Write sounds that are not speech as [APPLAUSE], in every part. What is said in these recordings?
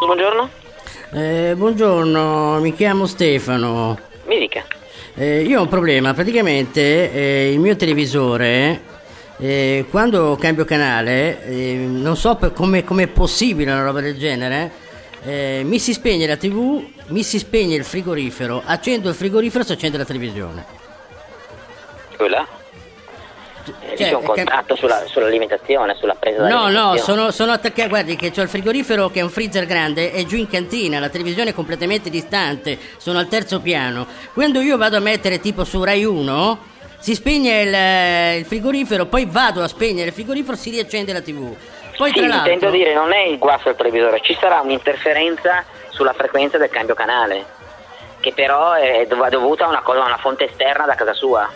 Buongiorno. Eh, buongiorno, mi chiamo Stefano. Mi dica. Eh, io ho un problema, praticamente eh, il mio televisore, eh, quando cambio canale, eh, non so come è possibile una roba del genere, eh, mi si spegne la tv, mi si spegne il frigorifero, accendo il frigorifero e si accende la televisione. Quella? Eh, Cioè, c'è un che- contratto sulla- sull'alimentazione, sulla presa No, no, sono, sono attaccato. Guardi, che ho il frigorifero che è un freezer grande, è giù in cantina, la televisione è completamente distante, sono al terzo piano. Quando io vado a mettere tipo su Rai 1, si spegne il, il frigorifero, poi vado a spegnere il frigorifero, si riaccende la TV. Poi Sì, intendo dire, non è il guasto del televisore, ci sarà un'interferenza sulla frequenza del cambio canale, che però è dov- dovuta a una cosa, a una fonte esterna da casa sua.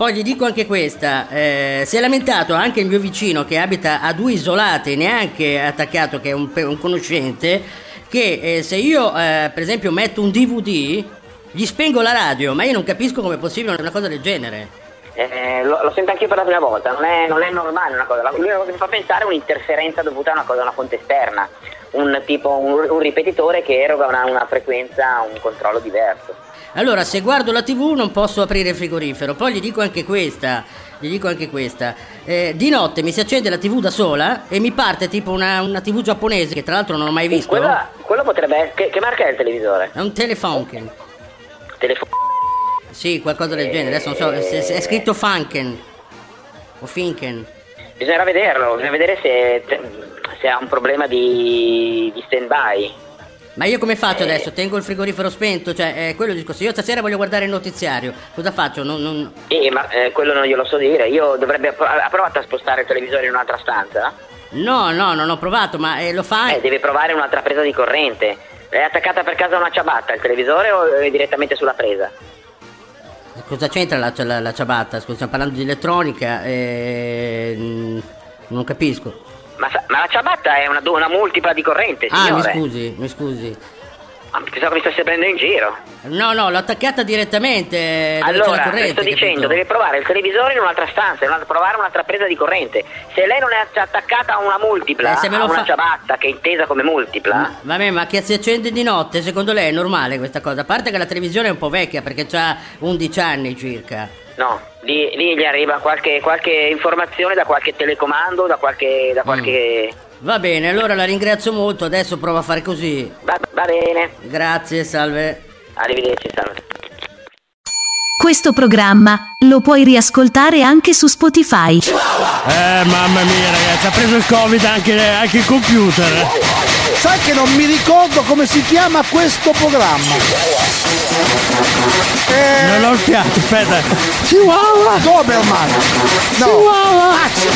Poi gli dico anche questa, eh, si è lamentato anche il mio vicino che abita a due isolate, neanche attaccato, che è un, un conoscente, che eh, se io eh, per esempio metto un DVD, gli spengo la radio, ma io non capisco come è possibile una cosa del genere. Eh, lo, lo sento anch'io per la prima volta, non è, non è normale una cosa. L'unica cosa che mi fa pensare è un'interferenza dovuta a una cosa, a una fonte esterna, un tipo un, un ripetitore che eroga una, una frequenza, un controllo diverso. Allora, se guardo la TV non posso aprire il frigorifero, poi gli dico anche questa, gli dico anche questa. Eh, di notte mi si accende la TV da sola e mi parte tipo una, una TV giapponese, che tra l'altro non ho mai visto. Quella, quello potrebbe essere. Che, che marca è il televisore? È un Telefunken. Telefono. Sì, qualcosa del genere, adesso non so, è, è scritto Funken o Finken. Bisognerà vederlo, bisogna vedere se, se ha un problema di, di stand by. Ma io come faccio adesso? Tengo il frigorifero spento? Cioè, è quello il discorso. Io stasera voglio guardare il notiziario. Cosa faccio? Non, non- Eh, ma eh, quello non glielo so dire. Io dovrebbe. Ha provato a spostare il televisore in un'altra stanza? No, no, non ho provato, ma eh, lo fa. Eh, deve provare un'altra presa di corrente. È attaccata per caso a una ciabatta il televisore o è direttamente sulla presa? Cosa c'entra la, la, la ciabatta? Scusa, stiamo parlando di elettronica. eh, mm, non capisco. Ma, ma la ciabatta è una, una multipla di corrente, Ah, mi signore. scusi, mi scusi. Ah, pensavo mi stesse prendendo in giro. No, no, l'ho attaccata direttamente. eh, allora, corrente, sto dicendo, capito? deve provare il televisore in un'altra stanza, deve provare un'altra presa di corrente. Se lei non è attaccata a una multipla, Eh, se me a lo una fa- ciabatta che è intesa come multipla, Ma, vabbè, ma che si accende di notte, secondo lei è normale questa cosa? A parte che la televisione è un po' vecchia perché ha 11 anni circa. no, lì, lì gli arriva qualche, qualche informazione da qualche telecomando, da qualche... Da qualche... Va bene, allora la ringrazio molto, adesso provo a fare così. Va, va bene, Grazie, salve. arrivederci, salve. Questo programma lo puoi riascoltare anche su Spotify. Eh, mamma mia, ragazzi, ha preso il Covid anche, anche il computer. Sai che non mi ricordo come si chiama questo programma? Eh, Non ho il fiato, aspetta. Chihuahua! Doberman. No. Chihuahua! Ah, chi-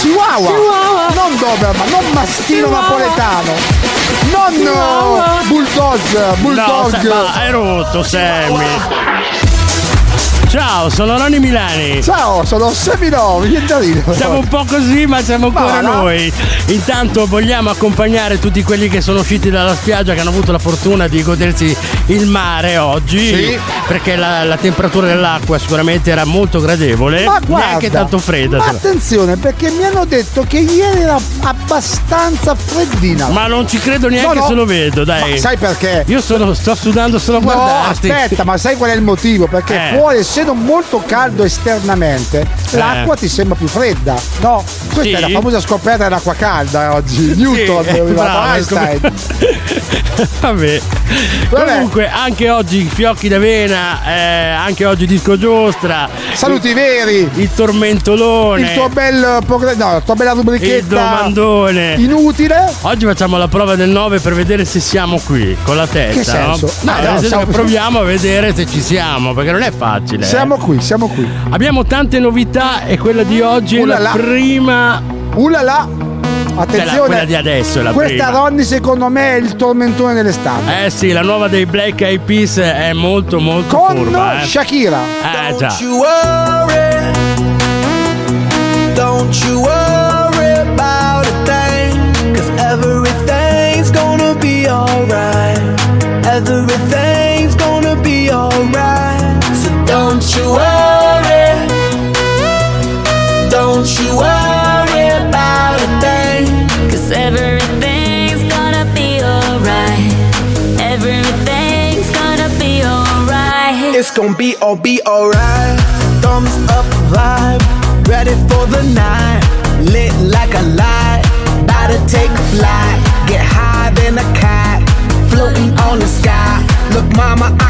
Chihuahua. Chihuahua. Non Doberman, non mastino Chihuahua. napoletano. Non Chihuahua. uh, Bulldog, No, Bulldog. sa- ma hai rotto, Sammy. Ciao, sono Ronny Milani. Ciao, sono Semino, dire. Siamo un po' così, ma siamo ancora va. noi. Intanto vogliamo accompagnare tutti quelli che sono usciti dalla spiaggia, che hanno avuto la fortuna di godersi il mare oggi. Sì. Perché la, la temperatura dell'acqua sicuramente era molto gradevole. Ma guarda, neanche tanto fredda. Ma no. attenzione, perché mi hanno detto che ieri era abbastanza freddina. Ma non ci credo neanche No, no. se lo vedo, dai. Ma sai perché? Io sono- sto sudando solo a No, guardarti. aspetta, ma sai qual è il motivo? Perché Eh. fuori, essendo molto caldo esternamente, l'acqua ti sembra più fredda. No, questa Sì. è la famosa scoperta dell'acqua calda oggi. Newton [LAUGHS] Sì, bravo, Einstein. [LAUGHS] Vabbè. Vabbè. Comunque, anche oggi fiocchi d'avena, eh, anche oggi disco giostra. Saluti veri. Il tormentolone. Il tuo bel no, la tua bella il rubrichetta domandone. inutile. Oggi facciamo la prova del 9 per vedere se siamo qui con la testa. Che no? senso? No, No, nel no, siamo- che proviamo a vedere se ci siamo, perché non è facile. Siamo qui, siamo qui. Abbiamo tante novità e quella di oggi è la Ulala. prima. Ulala. Cioè, la- Attenzione. quella di adesso è la Questa prima. Ronny secondo me è il tormentone dell'estate. Eh sì, la nuova dei Black Eyed Peas è molto molto Con furba. Eh. Shakira. Eh già. Don't you worry. Don't you worry about a thing. Cause everything's gonna be alright. Everything's gonna be alright. Don't you worry. Don't you worry about a thing. Cause everything's gonna be alright. Everything's gonna be alright. It's gonna be all be alright. Thumbs up vibe. Ready for the night. Lit like a light. About to take a flight. Get high than a kite Floating on the sky. Look mama I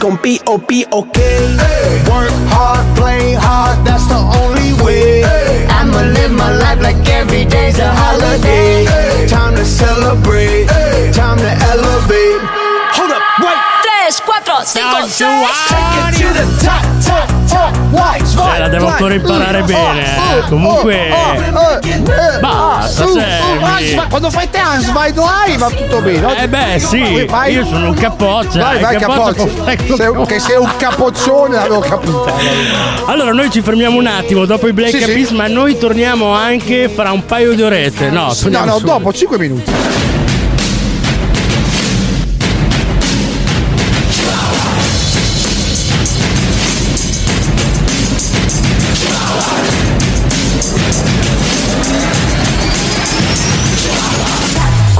gon' be, oh, be okay. Hey. Work hard, play hard, that's the only way. Hey. I'ma live my life like every day's a holiday. Hey. Time to celebrate, time to elevate. Hold up, wait. Tres, cuatro, cinco, seis. Take it to the top, top. Eh, la devo ancora imparare bene. Eh. Comunque. Basta, quando fai te Answeid live va tutto bene. Eh beh, sì. Io sono un capoccia. Vai, eh, vai, capoccia. Che sei un capoccione, l'avevo capito. Allora, noi ci fermiamo un attimo dopo i Black Abyss, ma noi torniamo anche fra un paio di orette. No, no, no, dopo 5 minuti.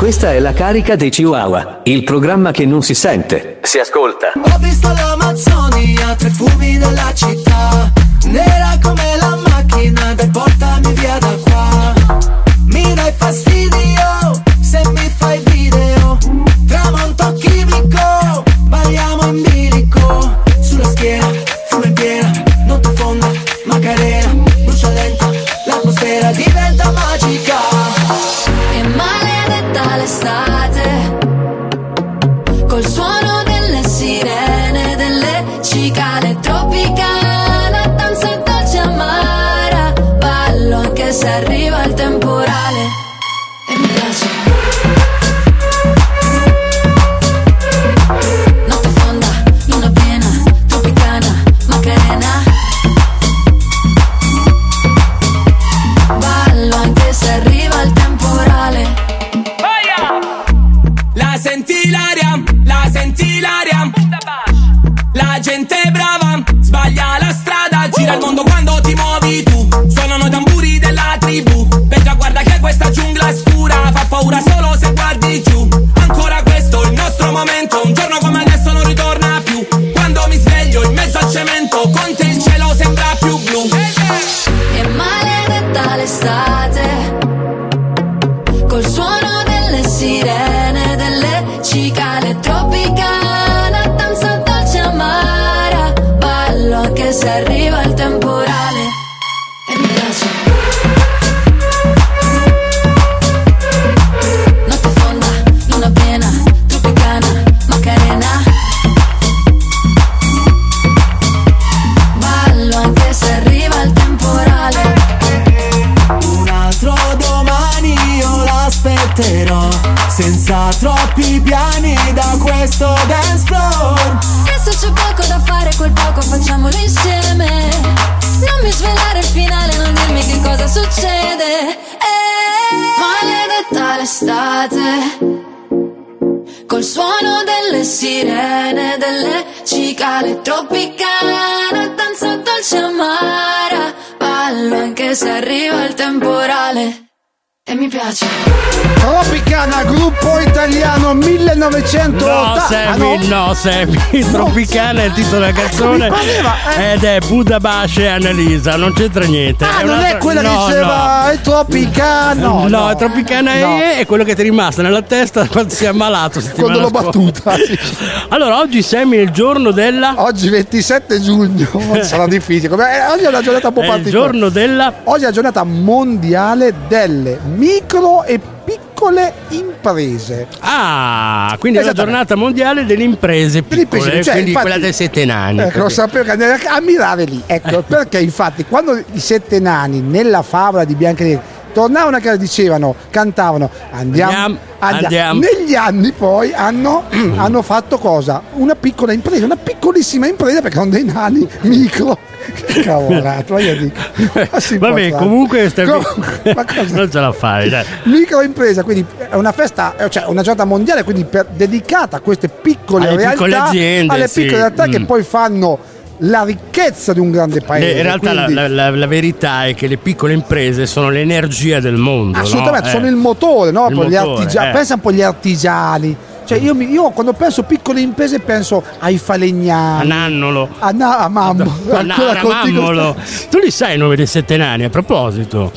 Questa è la carica dei Chihuahua, il programma che non si sente, si ascolta. Ho visto l'Amazzonia, tre fumi della città, nera come la macchina del portami via da qua. Mi dai fastidio, se mi pensar arriba. 1980. No, Ah, no? no, Sammy. [LAUGHS] Tropicana è il titolo della canzone. pareva, eh. Ed è Budabash e Annalisa, non c'entra niente. Ah, non un'altra- è quella no, che diceva è Tropicana. No, No, no, no. è Tropicana No. e è quello che ti è rimasto nella testa quando si è ammalato. Quando l'ho scorsa. battuta. [LAUGHS] sì. Allora, oggi Sammy è il giorno della. Oggi 27 giugno, [LAUGHS] sarà difficile. Come- eh, Oggi è una giornata un po' È il particolare. giorno della. Oggi è la giornata mondiale delle micro e piccole imprese. Ah, quindi è la giornata mondiale delle imprese piccole, imprese, cioè, quindi infatti- quella dei sette nani. Ecco, lo sapevo che andare a mirare lì. Ecco, perché infatti quando i sette nani nella favola di Biancaneve tornavano a casa dicevano, cantavano andiamo, Andiamo, andiamo. Negli anni poi hanno, [CLEARS THROAT] hanno fatto cosa? Una piccola impresa, una piccolissima impresa perché sono dei nani micro. Che Cavolato, [LAUGHS] ma io dico. Vabbè, comunque, stai- cosa- non ce la fai, dai. Microimpresa, quindi è una festa, eh, cioè una giornata mondiale quindi per- dedicata a queste piccole Alle realtà, piccole aziende, alle sì. piccole realtà che Mm. poi fanno la ricchezza di un grande paese. In realtà la, quindi- la- la- la verità è che le piccole imprese sono l'energia del mondo. no? assolutamente Eh. sono il motore, no? Il motore, artigiani- eh. Pensa un po' agli artigiani. Cioè io, mi- io quando penso piccole imprese penso ai A falegnami. Nannolo. A, na- a Mammo. A Nana continuo- Mammolo. Tu li sai i nomi dei sette nani a proposito?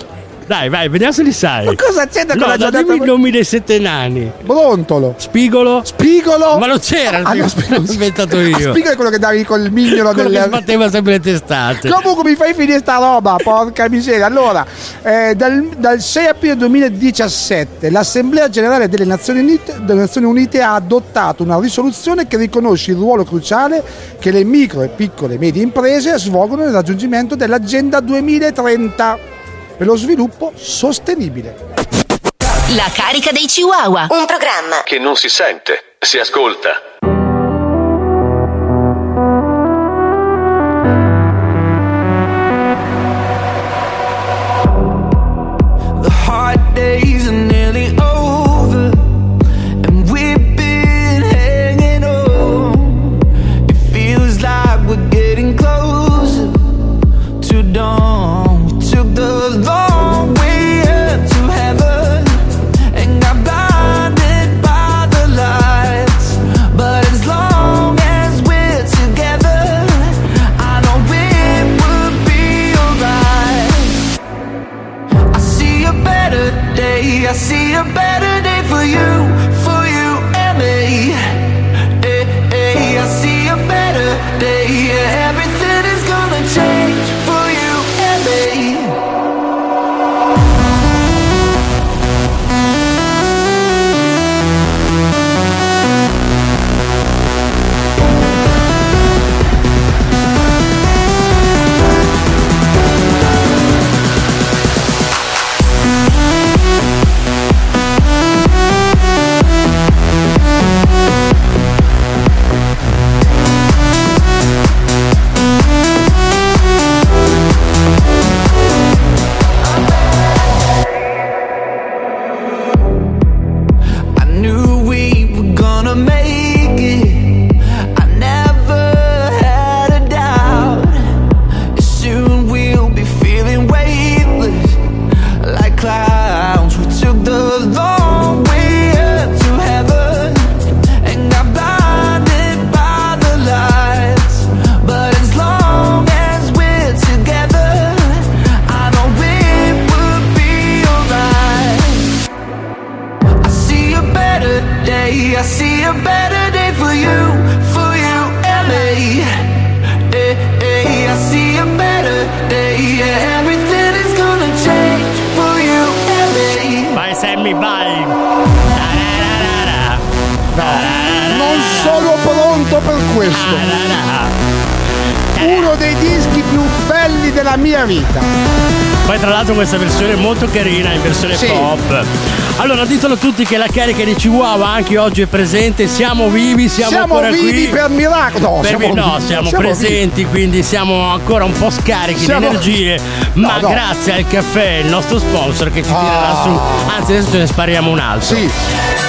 Dai, vai, vediamo se li sai. Ma cosa c'entra con No, la no, giornata? dimmi i nomi dei sette nani. Brontolo. Spigolo? Spigolo. Ma non c'era, Ah, no, l'ho inventato Ah, io. Spigolo è quello che davi col mignolo Quello che del... sbatteva sempre le testate. Comunque mi fai finire sta roba, porca miseria. Allora, eh, dal, dal 6 aprile 2017 l'Assemblea Generale delle Nazioni, Unite, delle Nazioni Unite ha adottato una risoluzione che riconosce il ruolo cruciale che le micro e piccole e medie imprese svolgono nel raggiungimento dell'Agenda 2030 per lo sviluppo sostenibile. La carica dei Chihuahua. Un programma Che non si sente, si ascolta. A tutti che la carica di Chihuahua anche oggi è presente, siamo vivi, siamo, Siamo ancora vivi qui. per miracolo. No, Per- siamo no, vivi. siamo, Siamo presenti, quindi siamo ancora un po' scarichi Siamo- di energie, ma no. grazie al caffè, il nostro sponsor che ci tirerà Ah. su. Anzi, adesso ce ne spariamo un altro. Sì.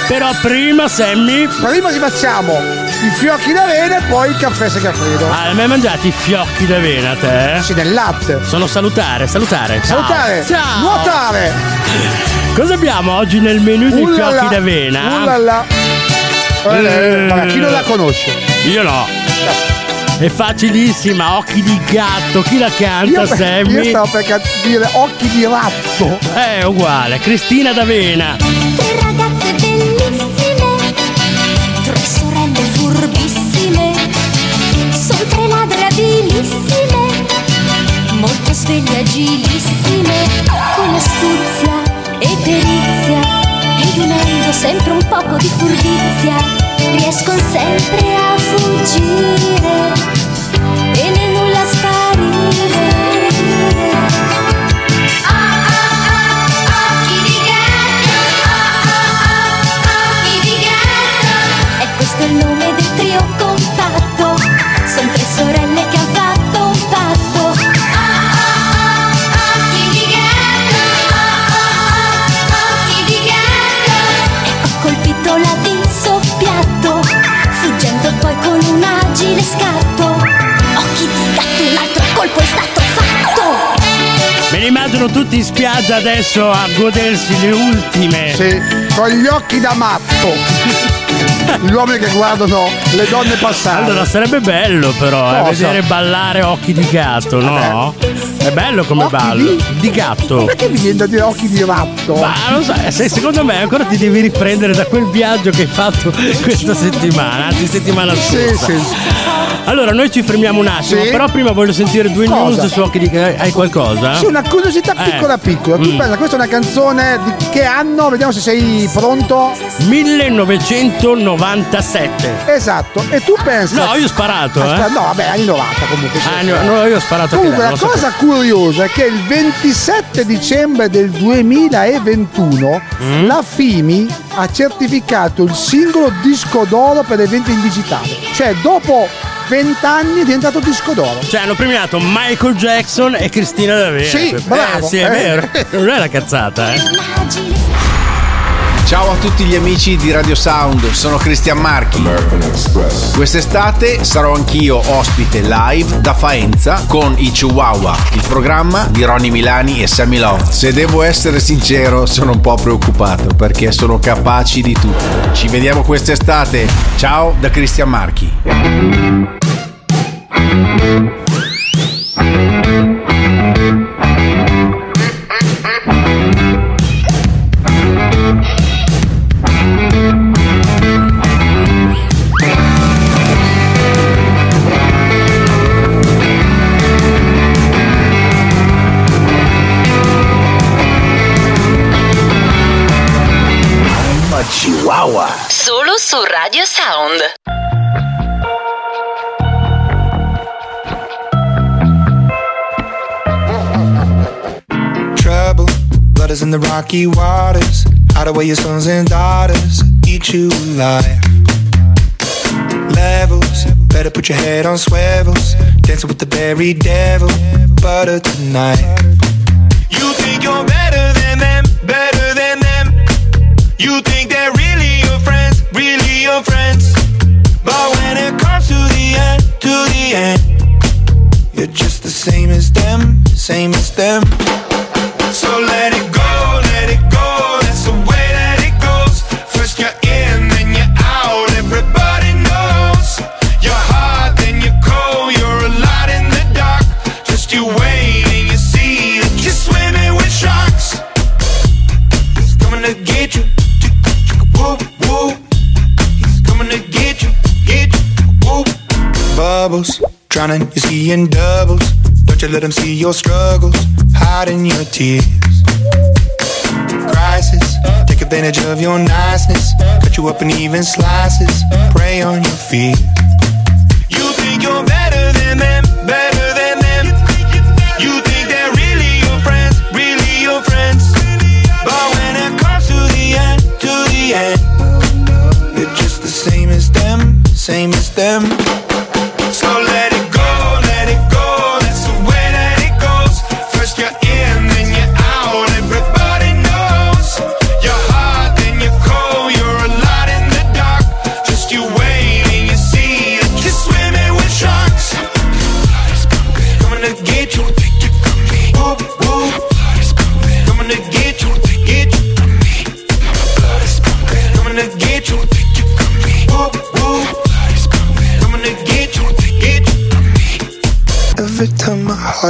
Però prima, Sammy, Prima ci facciamo i fiocchi d'avena e poi il caffè segafredo. hai mai mangiato i fiocchi d'avena te? Sì, del latte. Sono salutare, salutare. Ciao. Salutare, Ciao. nuotare. Cosa abbiamo oggi nel menù dei Ullala, fiocchi d'avena? ullala. Eh, Eh. vabbè, chi non la conosce? Io no. È facilissima, occhi di gatto, chi la canta Io, Sammy? io stavo per ca- dire occhi di ratto. È uguale, Cristina d'Avena. Tre ragazze bellissime, tre sorelle furbissime, sono tre ladre abilissime, molto sveglie agilissime, con astuzia sempre un poco di furbizia, riescono sempre a fuggire in spiaggia adesso a godersi le ultime. Sì, con gli occhi da matto. Gli uomini che guardano le donne passare. Allora sarebbe bello però eh, vedere ballare occhi di gatto, no? È bello come Occhi ballo. di? Di gatto. Perché mi viene da dire occhi di ratto? Ma non so, eh, se- secondo me ancora ti devi riprendere da quel viaggio che hai fatto questa settimana, anzi settimana Sì, scorsa. sì. Allora noi ci fermiamo un attimo, Sì. però prima voglio sentire due Cosa? news di gatto. Hai qualcosa? Sì, una curiosità Eh. piccola piccola. Tu Mm. pensa, questa è una canzone di che anno? Vediamo se sei pronto. 1997. Esatto. E tu pensi. No, io ho sparato, Aspetta, eh. No, vabbè, anni 90 comunque. sì. Ah, no, no, io ho sparato Comunque anche la lei, lo cosa curiosa è che il 27 dicembre del 2021 Mm? la FIMI ha certificato il singolo disco d'oro per le vendite in digitale. Cioè dopo 20 anni è diventato disco d'oro. Cioè hanno premiato Michael Jackson e Cristina D'Avena. Sì, Eh, bravo, sì, è eh. vero. Non è una cazzata, eh. Ciao a tutti gli amici di Radio Sound, sono Cristian Marchi. Quest'estate sarò anch'io ospite live da Faenza con i Chihuahua, il programma di Ronny Milani e Sammy Love. Se devo essere sincero, sono un po' preoccupato perché sono capaci di tutto. Ci vediamo quest'estate. Ciao da Cristian Marchi. Radio Sound. trouble. Blood is in the rocky waters. Hide away your sons and daughters. Eat you alive. Levels. Better put your head on swivels. Dancing with the berry devil. Butter tonight. You think you're better than them, better than them. You think same as them. So let it go, let it go. That's the way that it goes. First you're in, then you're out. Everybody knows you're hot, then you're cold. You're a lot in the dark. Just you wait and you see that you're swimming with sharks. He's coming to get you. Whoop, whoop. He's coming to get you, get you. Whoop. Bubbles, drowning, you're seeing doubles. Don't you let them see your struggles, hiding your tears. Crisis, take advantage of your niceness. Cut you up in even slices, prey on your fears.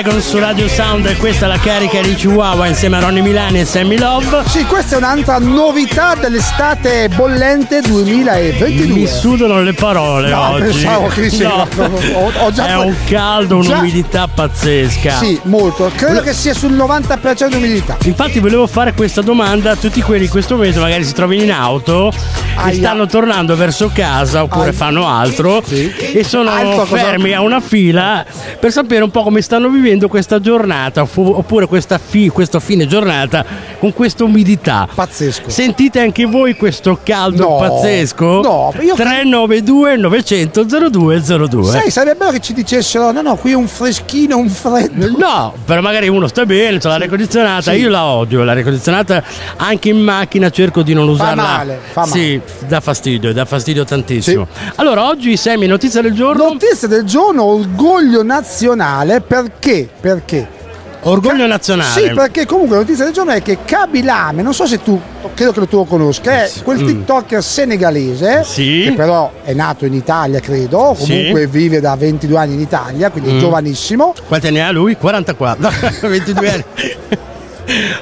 Dragons su Radio Sound e questa è la carica di Chihuahua insieme a Ronnie Milani e Sammy Love. Sì, questa è un'altra novità dell'estate bollente 2022. Mi sudano le parole No, oggi. pensavo che sì, No. ho- ho già è un caldo, un'umidità pazzesca. Sì, molto. Credo che sia sul 90% di umidità. Infatti volevo fare questa domanda a tutti quelli in questo momento magari si trovano in auto e Aia. stanno tornando verso casa oppure Aia. fanno altro e sono cosa- fermi a una fila per sapere un po' come stanno vivendo questa giornata oppure questa fi- questo fine giornata con questa umidità. Pazzesco. Sentite anche voi questo caldo No, pazzesco? no, io- 392 900 0202. Sai, sarebbe bello che ci dicessero: no, no, qui è un freschino, un freddo. No, però magari uno sta bene, c'ha l'aria condizionata, Sì. io la odio, l'aria condizionata anche in macchina cerco di non usarla. male, fa male. Sì, dà fastidio, dà fastidio tantissimo. Allora, oggi Semi, notizia del giorno? Notizia del giorno, orgoglio nazionale, perché? Perché? Orgoglio nazionale. Sì, perché comunque la notizia del giorno è che Kabilame, non so se tu, credo che tu lo conosca, è quel Mm. TikToker senegalese, Sì. che però è nato in Italia, credo, Sì. comunque vive da 22 anni in Italia, quindi è Mm. giovanissimo. Quanti anni ha lui? 44. 22 [LAUGHS] [LAUGHS] anni.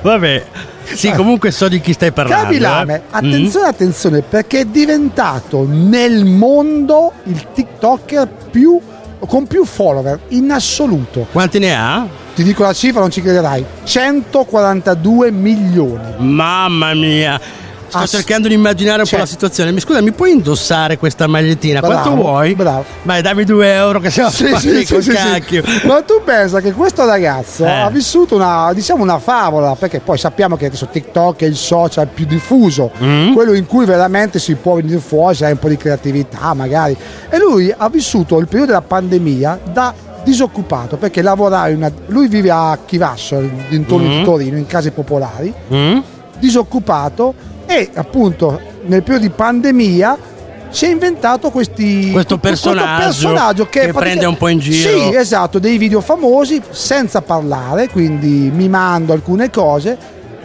Vabbè. Sì, comunque so di chi stai parlando. Kabilame, eh. attenzione, attenzione, perché è diventato nel mondo il TikToker più, con più follower in assoluto. Quanti ne ha? Ti dico la cifra, non ci crederai. 142 milioni. Mamma mia. Sto Ah, cercando di immaginare un cioè- po' la situazione. Mi scusa, mi puoi indossare questa magliettina? Quanto Bravo, vuoi? bravo. Vai, dammi 2 euro che siamo Sì, sì, sì, sì, sì. cacchio. Ma tu pensa che questo ragazzo Eh. ha vissuto una, diciamo una favola, perché poi sappiamo che adesso TikTok è il social più diffuso, Mm. quello in cui veramente si può venire fuori, se hai un po' di creatività magari. E lui ha vissuto il periodo della pandemia da disoccupato perché lavorava in una, lui vive a Chivasso, intorno Mm. di Torino, in case popolari, Mm? disoccupato e appunto nel periodo di pandemia si è inventato questi, Questo personaggio personaggio che, che prende un po' in giro. Sì, esatto, dei video famosi senza parlare, quindi mimando alcune cose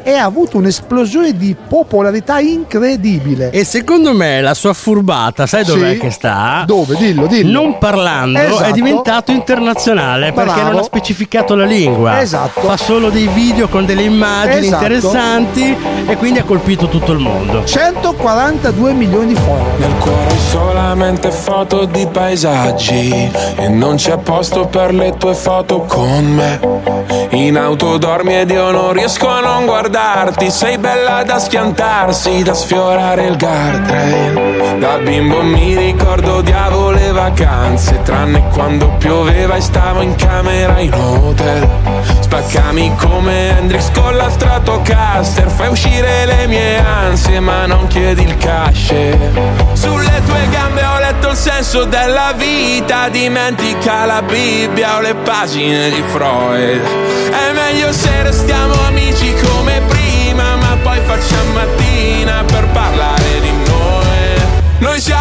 e ha avuto un'esplosione di popolarità incredibile. E secondo me la sua furbata, sai dov'è Sì. che sta? Dove? Dillo, dillo. Non parlando è Esatto. diventato internazionale perché Bravo. non ha specificato la lingua. Esatto. Fa solo dei video con delle immagini Esatto. interessanti e quindi ha colpito tutto il mondo. 142 milioni di follower. Nel cuore solamente foto di paesaggi E non c'è posto per le tue foto con me In auto dormi ed io non riesco a non guardarti Sei bella da schiantarsi, da sfiorare il guardrail. Da bimbo mi ricordo odiavo le vacanze Tranne quando pioveva e stavo in camera in hotel. Spaccami come Hendrix con la Stratocaster Fai uscire le mie ansie ma non chiedi il cash. Sulle tue gambe ho letto il senso della vita Dimentica la Bibbia o le pagine di Freud. È meglio se restiamo amici come poi facciamo mattina per parlare di noi. Noi siamo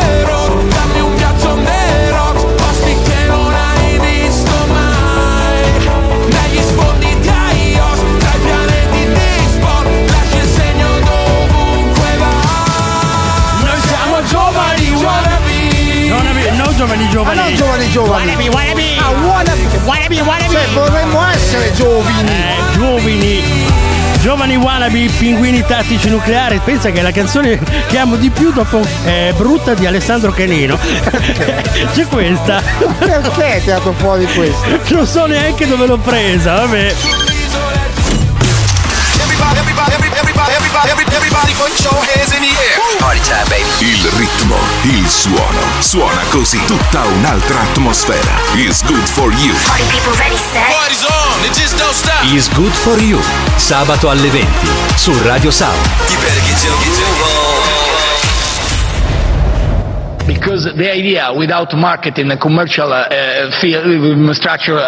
giovani. Wannabe, wannabe. Ah, wannabe. Wannabe, wannabe. Cioè, vorremmo essere giovani. Eh, giovani. Giovani wannabe, pinguini tattici nucleari. Pensa che è la canzone che amo di più dopo eh, Brutta di Alessandro Canino. C'è questa. Perché hai tirato fuori questo? Non so neanche dove l'ho presa, vabbè. Il ritmo, il suono, suona così tutta un'altra atmosfera. Is good for you. Is Good For You, sabato alle 20 su Radio Sound because the idea without marketing and commercial uh, structure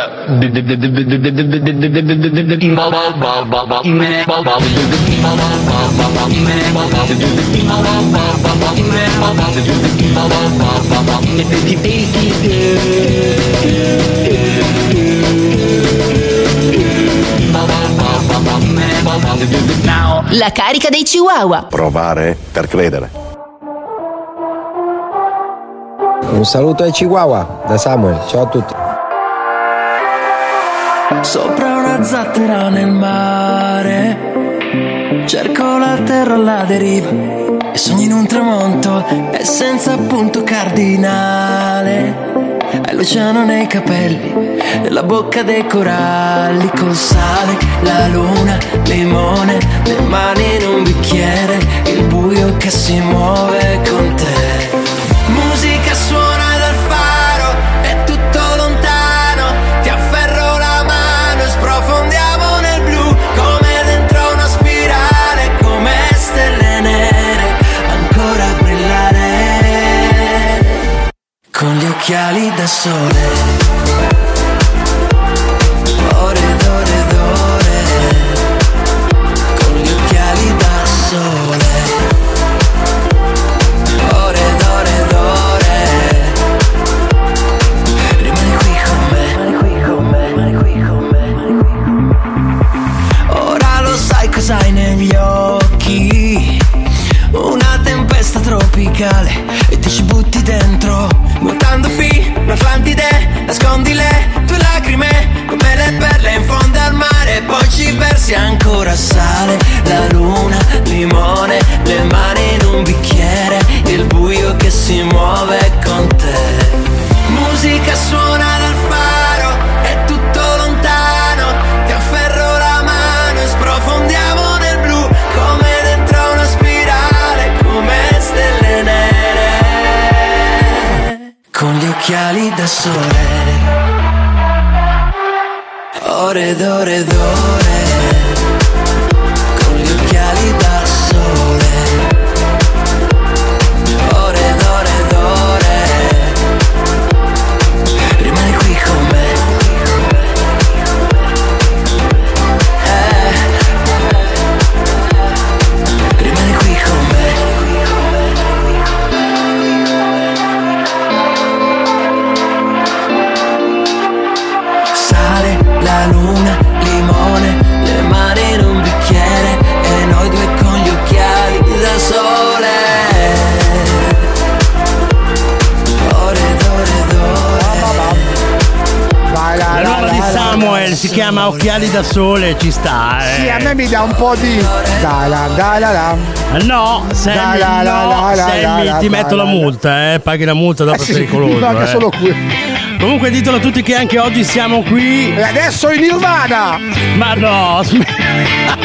La carica dei chihuahua. Provare per credere. Un saluto ai Chihuahua da Samuel, ciao a tutti. Sopra una zattera nel mare Cerco la terra alla deriva E sogno in un tramonto E senza punto cardinale. Hai l'oceano nei capelli E la bocca dei coralli Col sale, la luna, limone Le mani in un bicchiere Il buio che si muove con te Con gli occhiali da sole versi ancora sale La luna, limone Le mani in un bicchiere Il buio che si muove con te. Musica suona dal faro È tutto lontano Ti afferro la mano E sprofondiamo nel blu Come dentro una spirale Come stelle nere. Con gli occhiali da sole. Ore ed ore ed ore chiama Occhiali da sole, ci sta. eh. Sì, a me mi dà un po' di. Dai, la, dai, la, la. No, Sammy, La, la, no, la, la, Sammy, la, ti metto la, multa, eh, paghi la multa dopo Eh sì, pericoloso. eh. solo qui. Comunque ditelo a tutti che anche oggi siamo qui. E adesso in Nirvana! Ma no, sm-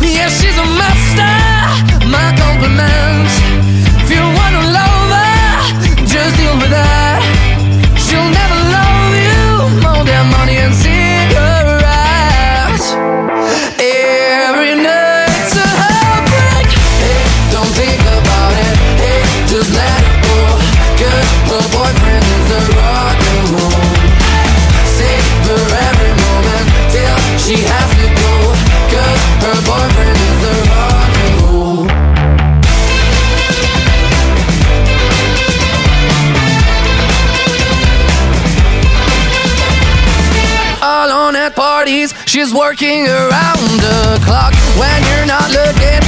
Yeah, she's a master. My compliments. If you wanna just deal with. She'll never love you more than money and cigarettes. Every night's a heartbreak. Don't think about it. Just let it her. Savor every moment till she has She's working around the clock. When you're not looking,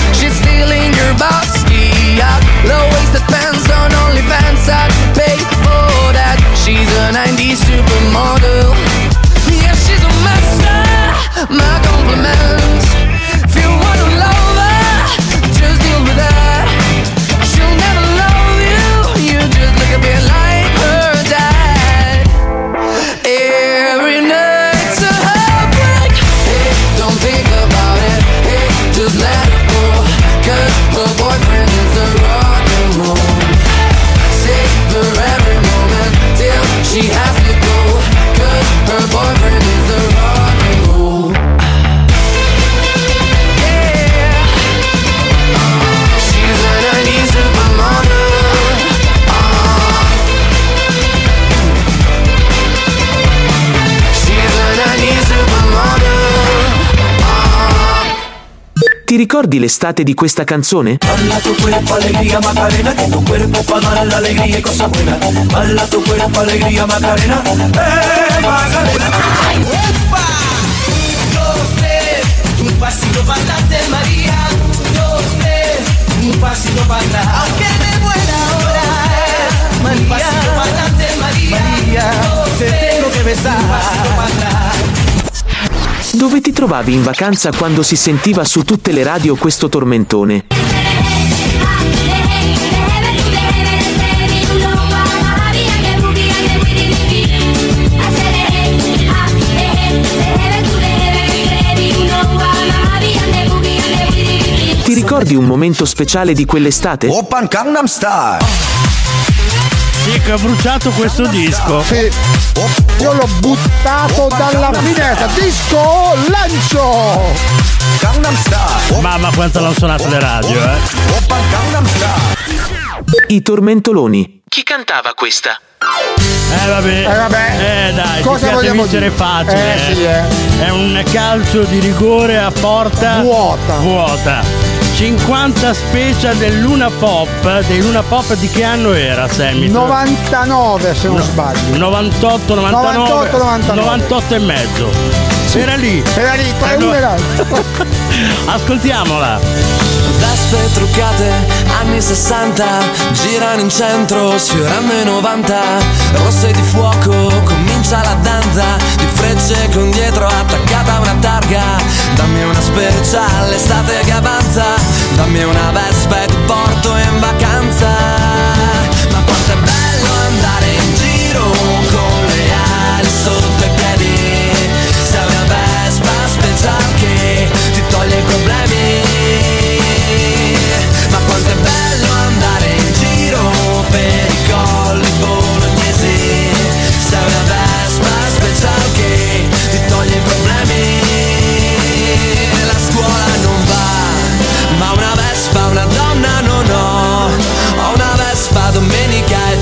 ricordi l'estate di questa canzone? Bala tu cuerpo, alegría, Macarena, que tu cuerpo pa' dar la alegría y cosas buenas. Bala tu cuerpo, alegría, Macarena, eh, Macarena. Dos, tres, un pasito para adelante, María. Dos, tres, un pasito para atrás. Aunque me muera ahora, María. Un pasito para adelante, María. María, te tengo que besar. Dove ti trovavi in vacanza quando si sentiva su tutte le radio questo tormentone? Ti ricordi un momento speciale di quell'estate? Open Gangnam Style. Sì, che ho bruciato questo disco. Sì. Io l'ho buttato dalla finestra. Disco lancio! Gangnam Style. Mamma quanto l'hanno suonato le radio, eh. Open Gangnam Style. I tormentoloni. Chi cantava questa? Eh vabbè. Eh, vabbè. Eh dai, Cosa vogliamo vincere dire? facile. Eh, sì, eh. È un calcio di rigore a porta Vuota. Vuota. 50 special del Luna Pop. Dei Luna Pop di che anno era, Sammy? 99 se non No, sbaglio. 98, 99, 98, 99. 98 e mezzo. Era lì. Era lì, tra Allora- uno e l'altro. Ascoltiamola. Vespe truccate, anni 60, girano in centro, sfiorando i 90, rosse di fuoco, comincia la danza, di frecce con dietro targa, dammi una speciale estate che avanza, dammi una vespa e ti porto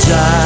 Die.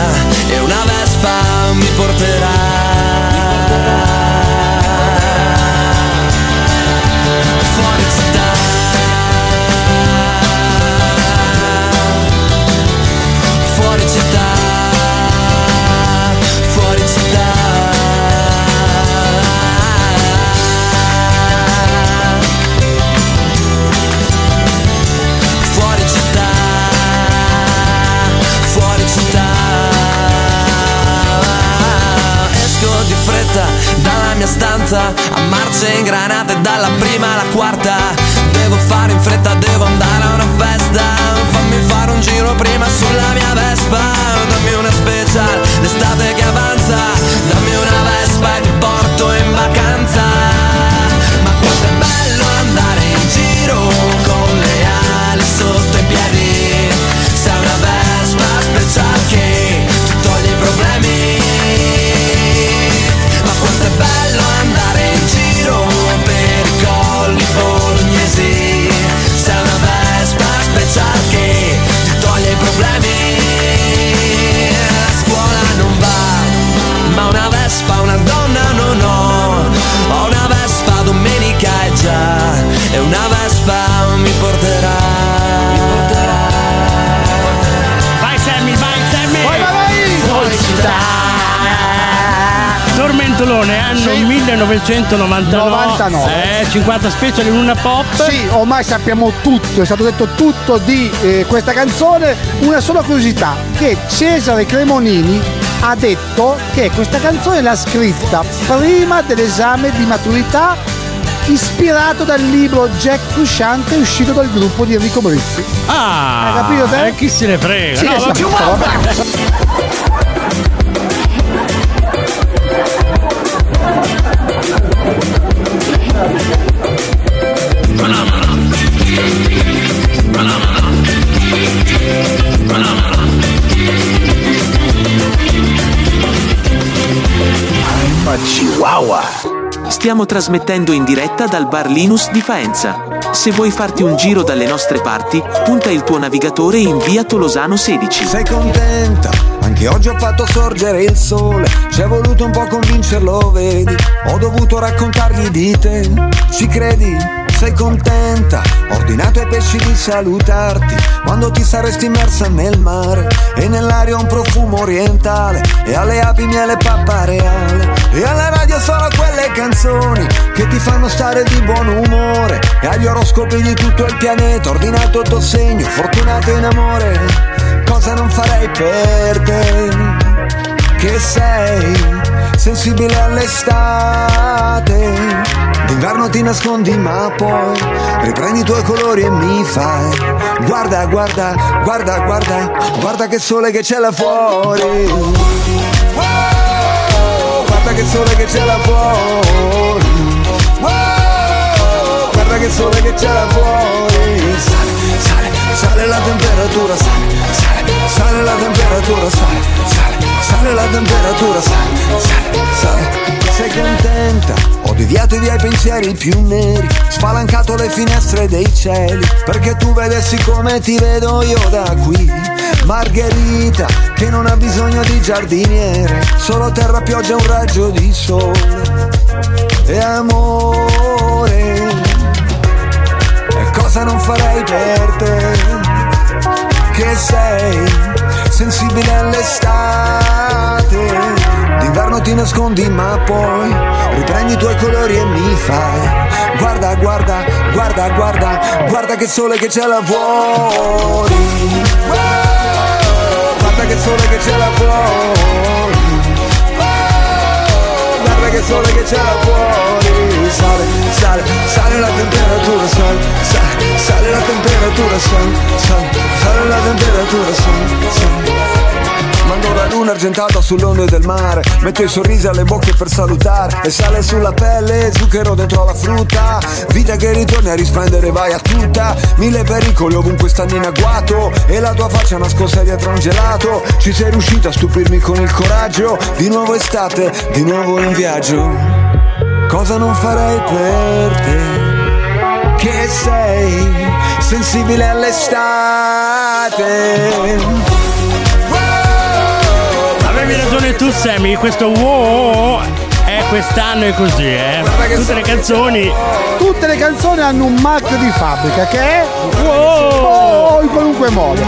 Ingranate dalla prima alla quarta. Devo fare in fretta, devo andare a una festa. Fammi fare un giro prima sulla mia Vespa. Dammi una special, l'estate che avanza. Dammi una Vespa Tormentolone, anno 1999. 99. Eh, 50 special in una pop. Sì, ormai sappiamo tutto, è stato detto tutto di eh, questa canzone. Una sola curiosità, che Cesare Cremonini ha detto che questa canzone l'ha scritta prima dell'esame di maturità ispirato dal libro Jack Frusciante uscito dal gruppo di Enrico Brizzi. Ah, Hai capito te? eh, chi se ne frega? Sì, No, esatto, Chihuahua. Stiamo trasmettendo in diretta dal bar Linus di Faenza. Se vuoi farti un giro dalle nostre parti, punta il tuo navigatore in via Tolosano 16. Sei contenta? Anche oggi ho fatto sorgere il sole. Ci è voluto un po' convincerlo, vedi? Ho dovuto raccontargli di te. Ci credi? Sei contenta? Ho ordinato ai pesci di salutarti quando ti saresti immersa nel mare e nell'aria un profumo orientale e alle api miele pappa reale e alla radio solo quelle canzoni che ti fanno stare di buon umore e agli oroscopi di tutto il pianeta ordinato il tuo segno fortunato in amore. Cosa non farei per te? Che sei sensibile all'estate. D'inverno ti nascondi ma poi riprendi i tuoi colori e mi fai. Guarda, guarda, guarda, guarda, guarda che sole che c'è là fuori. Wow, Guarda che sole che c'è là fuori. Wow, Guarda che sole che c'è là fuori. Sale, sale, sale la temperatura, sale, sale, sale la temperatura, sale, sale, sale la temperatura, sale, sale, sale sei contenta? Ho deviato via i pensieri più neri, spalancato le finestre dei cieli, perché tu vedessi come ti vedo io da qui. Margherita, che non ha bisogno di giardiniere, solo terra, pioggia, un raggio di sole. E amore, e cosa non farei per te? Che sei sensibile all'estate. D'inverno ti nascondi ma poi riprendi i tuoi colori e mi fai. Guarda, guarda, guarda, guarda, guarda che sole che c'è là fuori. Wow, Guarda che sole che c'è là fuori. Wow, Guarda che sole che c'è là fuori Sale, sale, sale la temperatura, sale, sale, sale la temperatura, sale, sale, sale la temperatura, sale, sale Mando la luna argentata sull'onde del mare Metto i sorrisi alle bocche per salutare E sale sulla pelle, zucchero dentro la frutta. Vita che ritorni a risplendere, vai a tutta. Mille pericoli ovunque stanno in agguato E la tua faccia nascosta dietro un gelato. Ci sei riuscito a stupirmi con il coraggio Di nuovo estate, di nuovo in viaggio Cosa non farei per te? Che sei sensibile all'estate Avevi ragione tu, Sammy, questo wow è quest'anno è così, eh. Tutte le canzoni. Tutte le canzoni hanno un marchio di fabbrica che è wow in qualunque modo.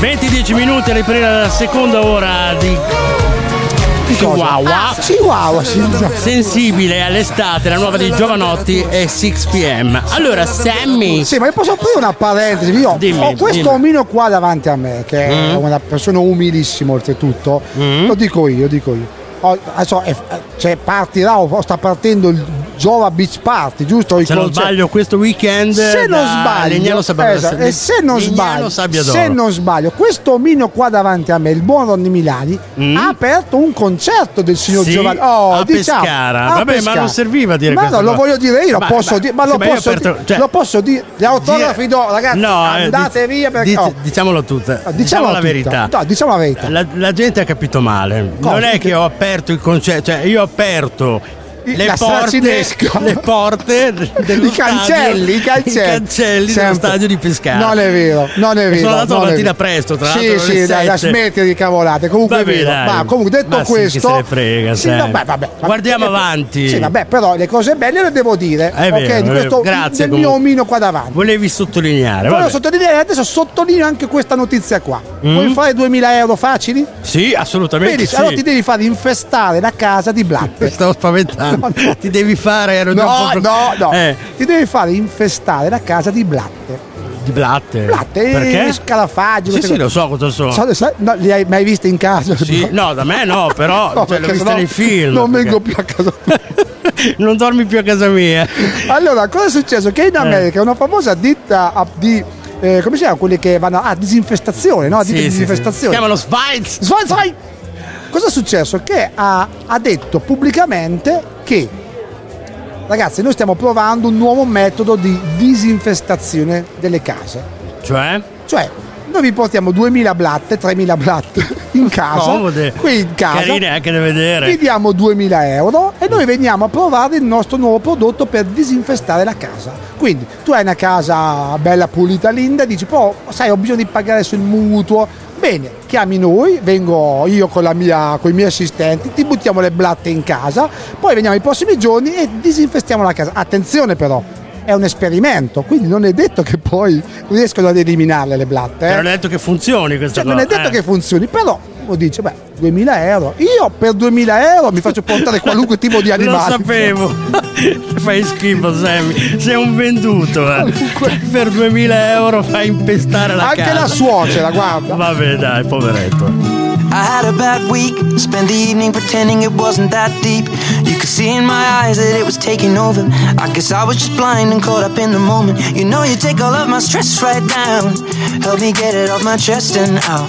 20-10 minuti a ripresa dalla seconda ora di Chihuahua. Ah, Chihuahua, sì. Sensibile all'estate, la nuova di Giovanotti è 6 pm. Allora, Sammy. Sì, ma io posso aprire una parentesi. Io Dimmi, ho questo dimmi. omino qua davanti a me, che è Mm. una persona umilissima oltretutto. Lo dico io, dico io. Ho- adesso è- cioè, partirà o sta partendo il Giova Beach Party, giusto? I Se non concerti. sbaglio, questo weekend se non sbaglio, Legnano Sabbia- esatto, e se non Legnano sbaglio, se non sbaglio, questo omino qua davanti a me, il buon Ronny Milani, ha aperto un concerto del signor Mm? Sì, Giovanni. Oh, a diciamo, Pescara. a Vabbè, ma Pescara. non serviva dire Ma questa no, lo voglio dire io, lo Ma- posso ma- dire, ma lo ma posso, aperto- dire, cioè- lo posso dire. Gli autografi do, ragazzi, No, eh, andate dic- via perché dic- oh, diciamolo tutta. diciamo Diciamo la tutta. verità. No, diciamo la verità. La, la gente ha capito male. Cosa? Non è che ho aperto il concetto, cioè io ho aperto le la porte, [LAUGHS] le porte dello I cancelli, stadio, i cancelli. i cancelli dello Sempre. stadio di Pescara. Non è vero, non è vero. sono andato la mattina presto, tra sì, l'altro. alle Sì, dai, sette. smetti di cavolate. Comunque Vabbè, è vero. dai. Ma comunque detto Ma sì, questo. se ne frega, sì, vabbè, vabbè, vabbè. Guardiamo avanti. Sì, vabbè, però le cose belle le devo dire. È ok, vero, di è questo. Grazie, del mio omino qua davanti. Volevi sottolineare. Volevo vabbè. sottolineare, adesso sottolineo anche questa notizia qua. Mm. Vuoi fare 2000 euro facili? Sì, assolutamente. Benissimo, sì. allora ti devi fare infestare la casa di blatte. Mi [LAUGHS] stavo spaventando. [LAUGHS] Ti devi fare. No, po' no, no. Eh, Ti devi fare infestare la casa di blatte. di blatte. Blatte, Perché? scalafaggi. Sì, sì, cose. lo so cosa sono. So- no, li hai mai viste in casa? Sì, no, da me no, [LAUGHS] però No, cioè, l'ho vista nei film. Non perché- vengo più a casa. [LAUGHS] non dormi più a casa mia. Allora, cosa è successo? Eh. Che in America una famosa ditta di. eh, come si chiama? Quelli che vanno a disinfestazione, no? Ditta Sì, di sì, sì. Si disinfestazione. chiamano Spites. Svai, svai! Cosa è successo? Che ha, ha detto pubblicamente che ragazzi, noi stiamo provando un nuovo metodo di disinfestazione delle case. Cioè? Cioè, noi vi portiamo 2000 blatte, 3000 blatte in [LAUGHS] casa. Comode. Qui in casa. Carine anche da vedere. Vi diamo 2000 euro e noi veniamo a provare il nostro nuovo prodotto per disinfestare la casa. Quindi tu hai una casa bella pulita, linda, dici, però sai, ho bisogno di pagare sul mutuo. Bene, chiami noi, vengo io con, mia, con i miei assistenti, ti buttiamo le blatte in casa, poi veniamo i prossimi giorni e disinfestiamo la casa. Attenzione però, è un esperimento, quindi non è detto che poi riescono ad eliminarle le blatte. Eh. non è detto che funzioni questa Cioè, non cosa. è detto eh. che funzioni, però uno dice, beh, 2000 euro. Io per 2000 euro mi faccio portare qualunque tipo di [LAUGHS] Lo animale. sapevo. [LAUGHS] fai schifo, Sammy. Sei un venduto. Eh. Per 2000 euro fai impestare la Anche casa. la suocera, guarda. Vabbè, dai, poveretto. I had a bad week, spent the evening pretending it wasn't that deep. You could see in my eyes that it was taking over. I guess I was just blind and caught up in the moment. You know, you take all of my stress right down. Help me get it off my chest and out.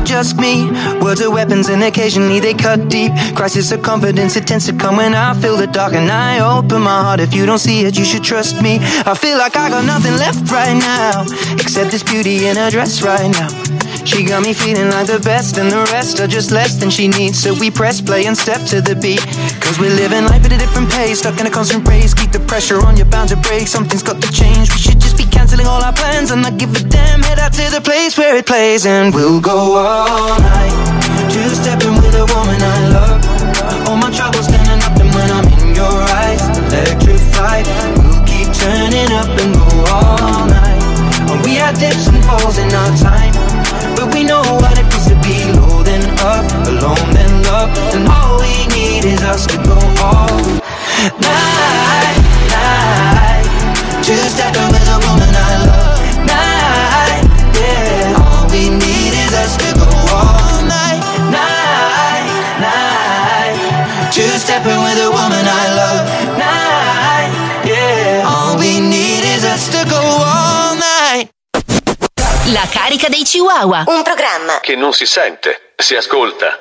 it just me? Words are weapons and occasionally they cut deep. Crisis of confidence, it tends to come when I feel the dark and I open my heart. If you don't see it, you should trust me. I feel like I got nothing left right now, except this beauty in a dress right now. She got me feeling like the best, and the rest are just less than she needs. So we press play and step to the beat. Cause we're living life at a different pace, stuck in a constant race. Keep the pressure on, you're bound to break. Something's got to change. We should just be canceling all our plans and not give a damn. Head out to the place where it plays, and we'll go all night. Two stepping with a woman I love. Sei Chihuahua, un programma che non si sente, si ascolta.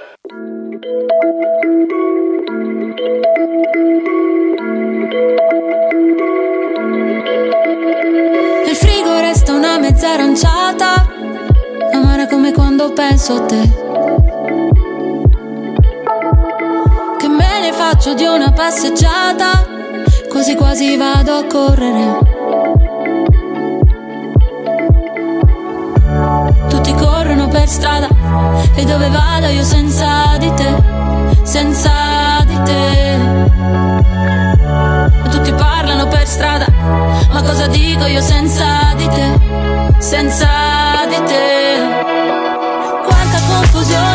Nel frigo resta una mezza aranciata, amara come quando penso a te. Che me ne faccio di una passeggiata, così quasi vado a correre. Strada e dove vado io senza di te, senza di te. Tutti parlano per strada, ma cosa dico io senza di te, senza di te. Quanta confusione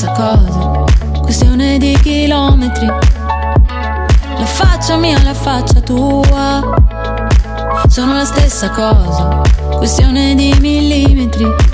stessa cosa. Questione di chilometri. La faccia mia alla faccia tua. Sono la stessa cosa. Questione di millimetri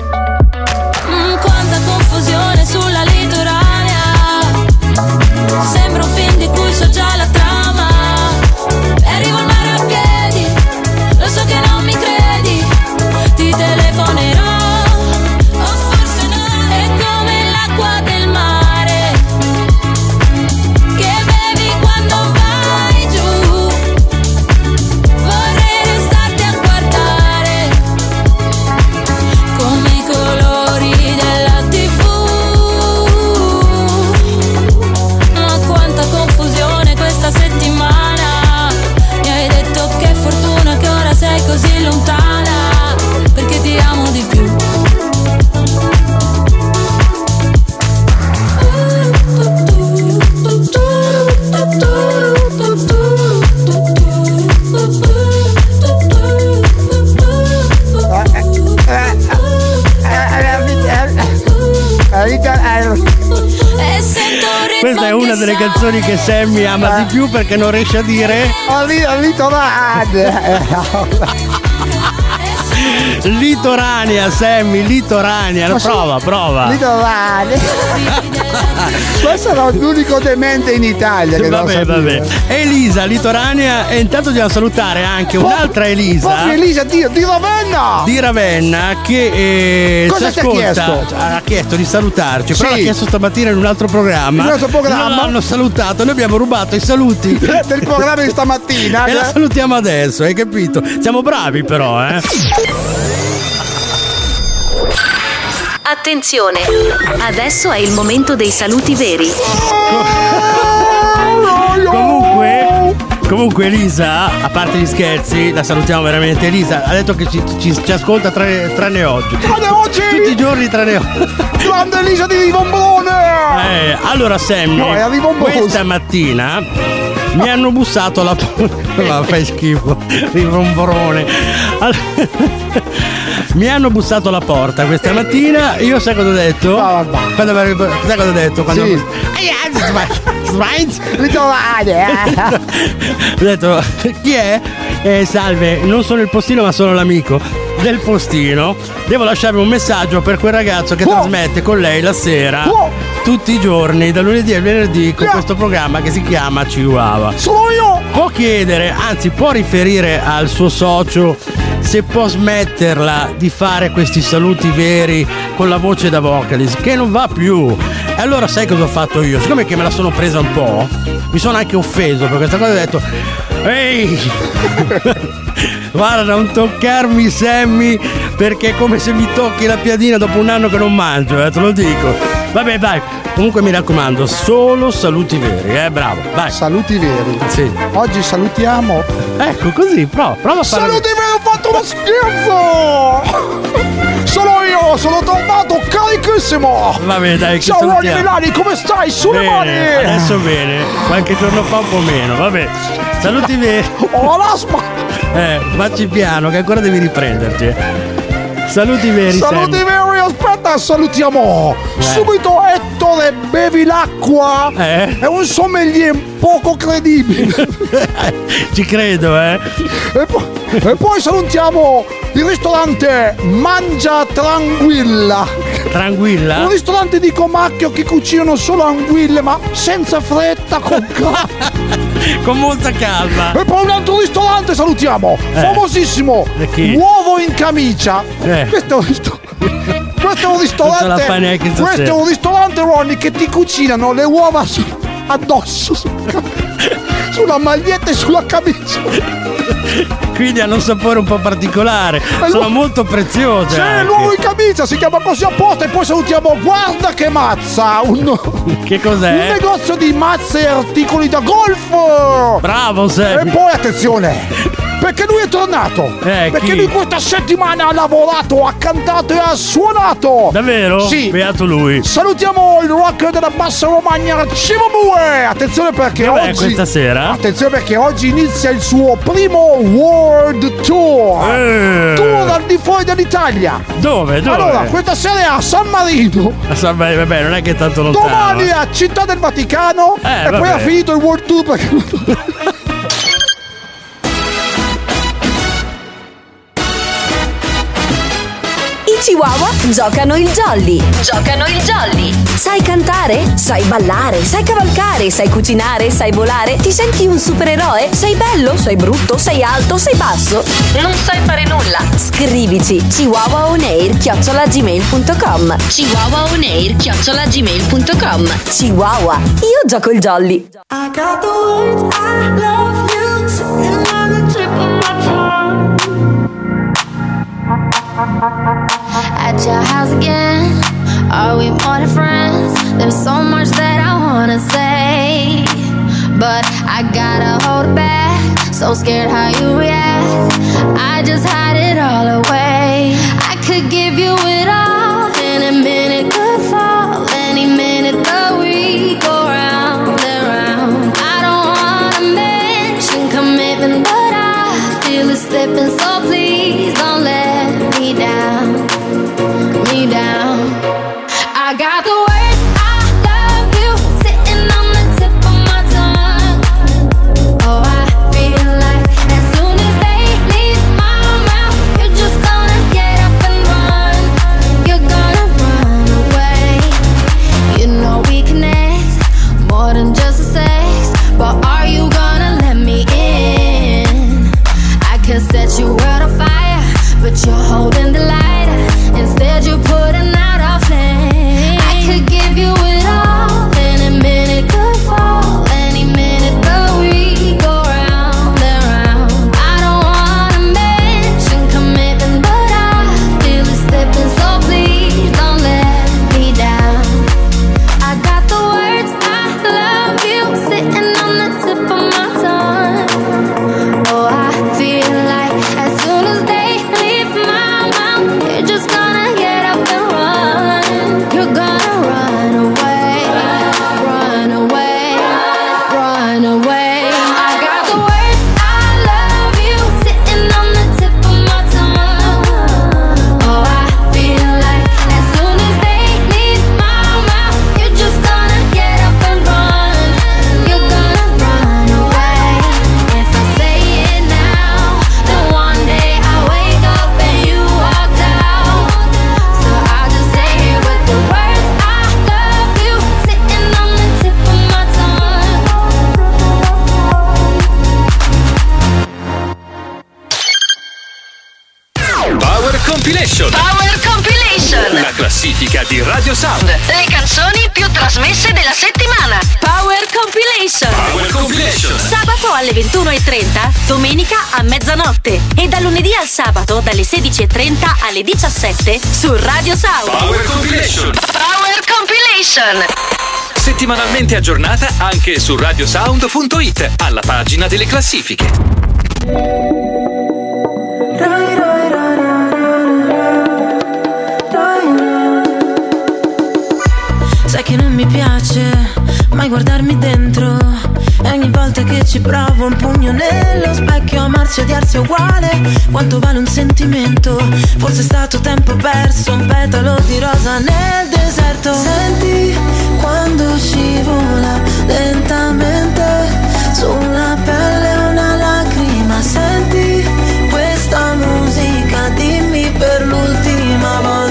Sammy ama di più perché non riesce a dire litoranea, Sammy, litoranea. Ma sì. Prova, prova. [LAUGHS] [LAUGHS] Questo era l'unico demente in Italia che Vabbè, vabbè. Elisa, litoranea. E intanto dobbiamo salutare anche un'altra Elisa. Proprio Elisa, Dio, di Ravenna! di Ravenna che eh, Cosa ci ti ha ascolta, chiesto? ha chiesto di salutarci però Sì. l'ha chiesto stamattina in un altro programma In un altro programma? non l'hanno salutato noi abbiamo rubato i saluti [LAUGHS] del programma di stamattina [LAUGHS] e la salutiamo adesso hai capito siamo bravi però eh Attenzione! Adesso è il momento dei saluti veri. [LAUGHS] comunque Comunque Elisa, a parte gli scherzi, la salutiamo veramente. Elisa ha detto che ci, ci- ci ascolta tranne, tranne oggi. Tranne oggi? Tutti i giorni tranne oggi. [LAUGHS] Grande Elisa di Rivombolone! Eh, allora Sammy, No, è a Rivomboloso. questa mattina mi hanno bussato alla porta. [LAUGHS] Fai schifo, rivomborone. Allora, mi hanno bussato alla porta questa mattina. Io sai cosa ho detto? Quando mi- sai cosa ho detto? Quando Sì. [LAUGHS] ho detto chi è? Eh, salve, non sono il postino ma sono l'amico del postino. Devo lasciarvi un messaggio per quel ragazzo che trasmette con lei la sera tutti i giorni, da lunedì al venerdì, con questo programma che si chiama Chihuahua. Sono io! Può chiedere, anzi può riferire al suo socio se può smetterla di fare questi saluti veri con la voce da vocalist, che non va più. E allora sai cosa ho fatto io? Siccome che me la sono presa un po', mi sono anche offeso per questa cosa ho detto, ehi, [LAUGHS] guarda non toccarmi Sammy, perché è come se mi tocchi la piadina dopo un anno che non mangio, eh, te lo dico. Vabbè dai, comunque mi raccomando, solo saluti veri, eh, bravo, dai. Saluti veri. Sì. Oggi salutiamo. Ecco così, prova, prova a fare. Saluti veri, ho fatto uno scherzo! Sono io, sono tornato carichissimo! Vabbè, dai, che Ciao Ronny. Milani, come stai? Sulle Bene, mani! adesso bene, qualche giorno fa un po' meno, vabbè. Saluti veri. Ho l'asma! Eh, vacci piano, che ancora devi riprenderti. eh. Saluti veri, Saluti Sam. veri, aspetta, salutiamo subito Ettore Bevilacqua. Eh? È un sommelier poco credibile. [LAUGHS] Ci credo, eh. E, po- e poi salutiamo il ristorante Mangia Tranquilla. Tranquilla? Un ristorante di Comacchio che cucinano solo anguille, ma senza fretta, con [LAUGHS] calma. Con molta calma. E poi un altro ristorante salutiamo, Eh. famosissimo? Uovo in camicia. Eh. Questo è un ristorante. [LAUGHS] Questo è un ristorante. questo è un ristorante, Ronny, che ti cucinano le uova addosso, sulla maglietta e sulla camicia. Quindi hanno un sapore un po' particolare. Sono molto preziose. C'è anche. l'uovo in camicia, si chiama così apposta e poi salutiamo Guarda che mazza! Un, Che cos'è? un negozio di mazze e articoli da golf! Bravo, Sam. E poi attenzione! Perché lui è tornato! Eh, perché chi? lui questa settimana ha lavorato, ha cantato e ha suonato! Davvero? Sì! Beato lui. Salutiamo il rocker della bassa Romagna Cimabue! Attenzione perché Dov'è oggi. questa sera? Attenzione perché oggi inizia il suo primo World Tour! Eh. Tour al di fuori dell'Italia! Dove? Dove? Allora, questa sera è a San Marino! Ah, sa- beh, Vabbè, non è che è tanto lontano. Domani a Città del Vaticano Eh, e poi vabbè. ha finito il World Tour perché [LAUGHS] I Chihuahua giocano il jolly. Giocano il jolly. Sai cantare? Sai ballare? Sai cavalcare? Sai cucinare? Sai volare? Ti senti un supereroe? Sei bello? Sei brutto? Sei alto? Sei basso? Non sai fare nulla? Scrivici chihuahuaonair chiocciolagmail.com chihuahuaonair chiocciolagmail.com Chihuahua, io gioco il jolly. I got the words I love you sitting on the tip of my tongue. At your house again? Are we more than friends? There's so much that I wanna say, but I gotta hold back. So scared how you react. I just hide it all away. I could give you 16.30 alle 17 su Radio Sound. Power Compilation. Power Compilation settimanalmente aggiornata anche su radiosound.it alla pagina delle classifiche. Sai che non mi piace mai guardarmi dentro ci provo un pugno nello specchio Amarsi e odiarsi è uguale. Quanto vale un sentimento? Forse è stato tempo perso Un petalo di rosa nel deserto. Senti quando scivola lentamente Sulla pelle una lacrima. Senti questa musica Dimmi per l'ultima volta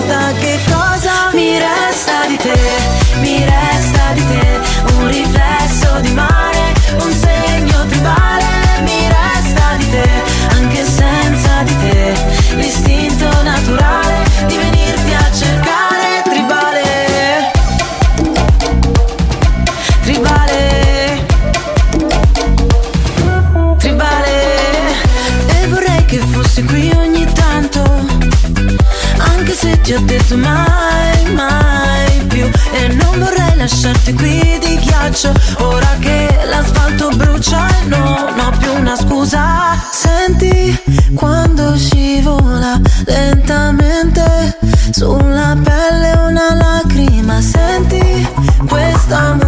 lasciarti qui di ghiaccio. Ora che l'asfalto brucia e non ho più una scusa. Senti quando scivola lentamente Sulla pelle una lacrima. Senti questa musica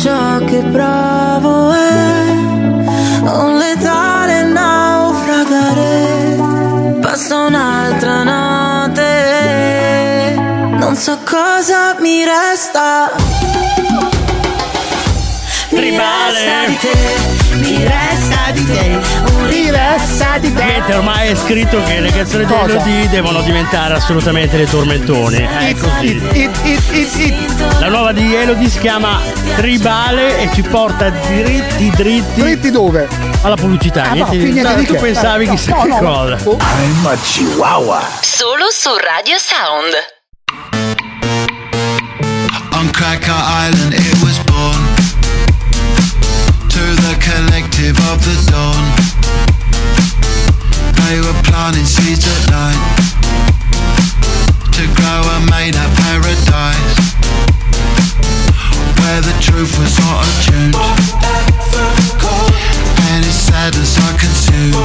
ciò che provo è Un letale naufragare. Passa un'altra notte Non so cosa mi resta. Mi resta di te Mi resta di te Riflesso di te Niente, ormai è scritto che le canzoni di? Elodie devono diventare assolutamente dei tormentoni. È così. La nuova di Elodie si chiama Tribale e ci porta dritti dritti. Dritti dove? Alla pubblicità. Ah, no, niente qui niente no, di tu che. pensavi No, chissà no, che no. cosa. I'm a Chihuahua. Solo su Radio Sound. On Cracker Island it was born To the collective of the dawn They were planting seeds at night. To grow a made up paradise. Where the truth was not attuned. And its sadness I consumed.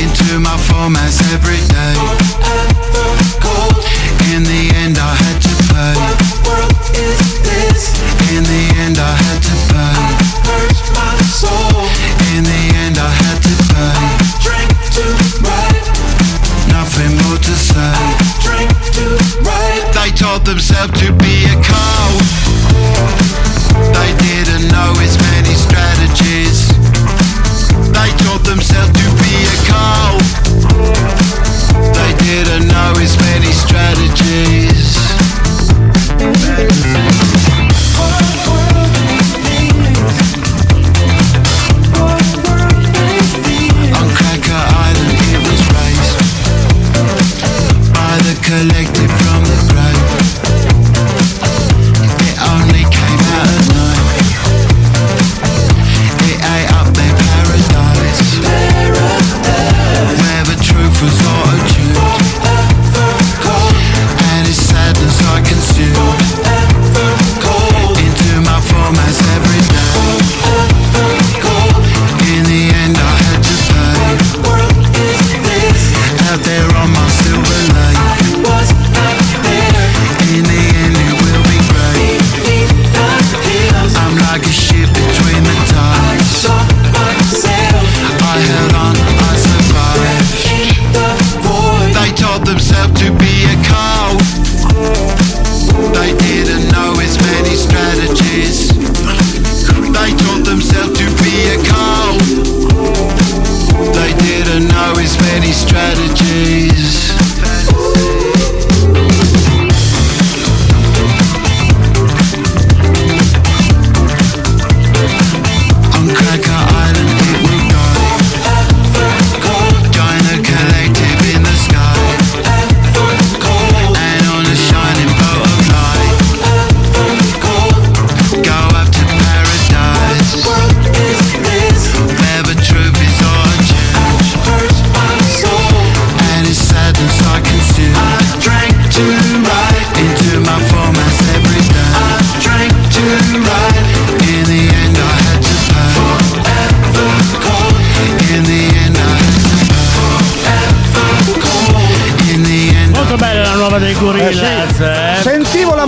Into my formats every told themselves to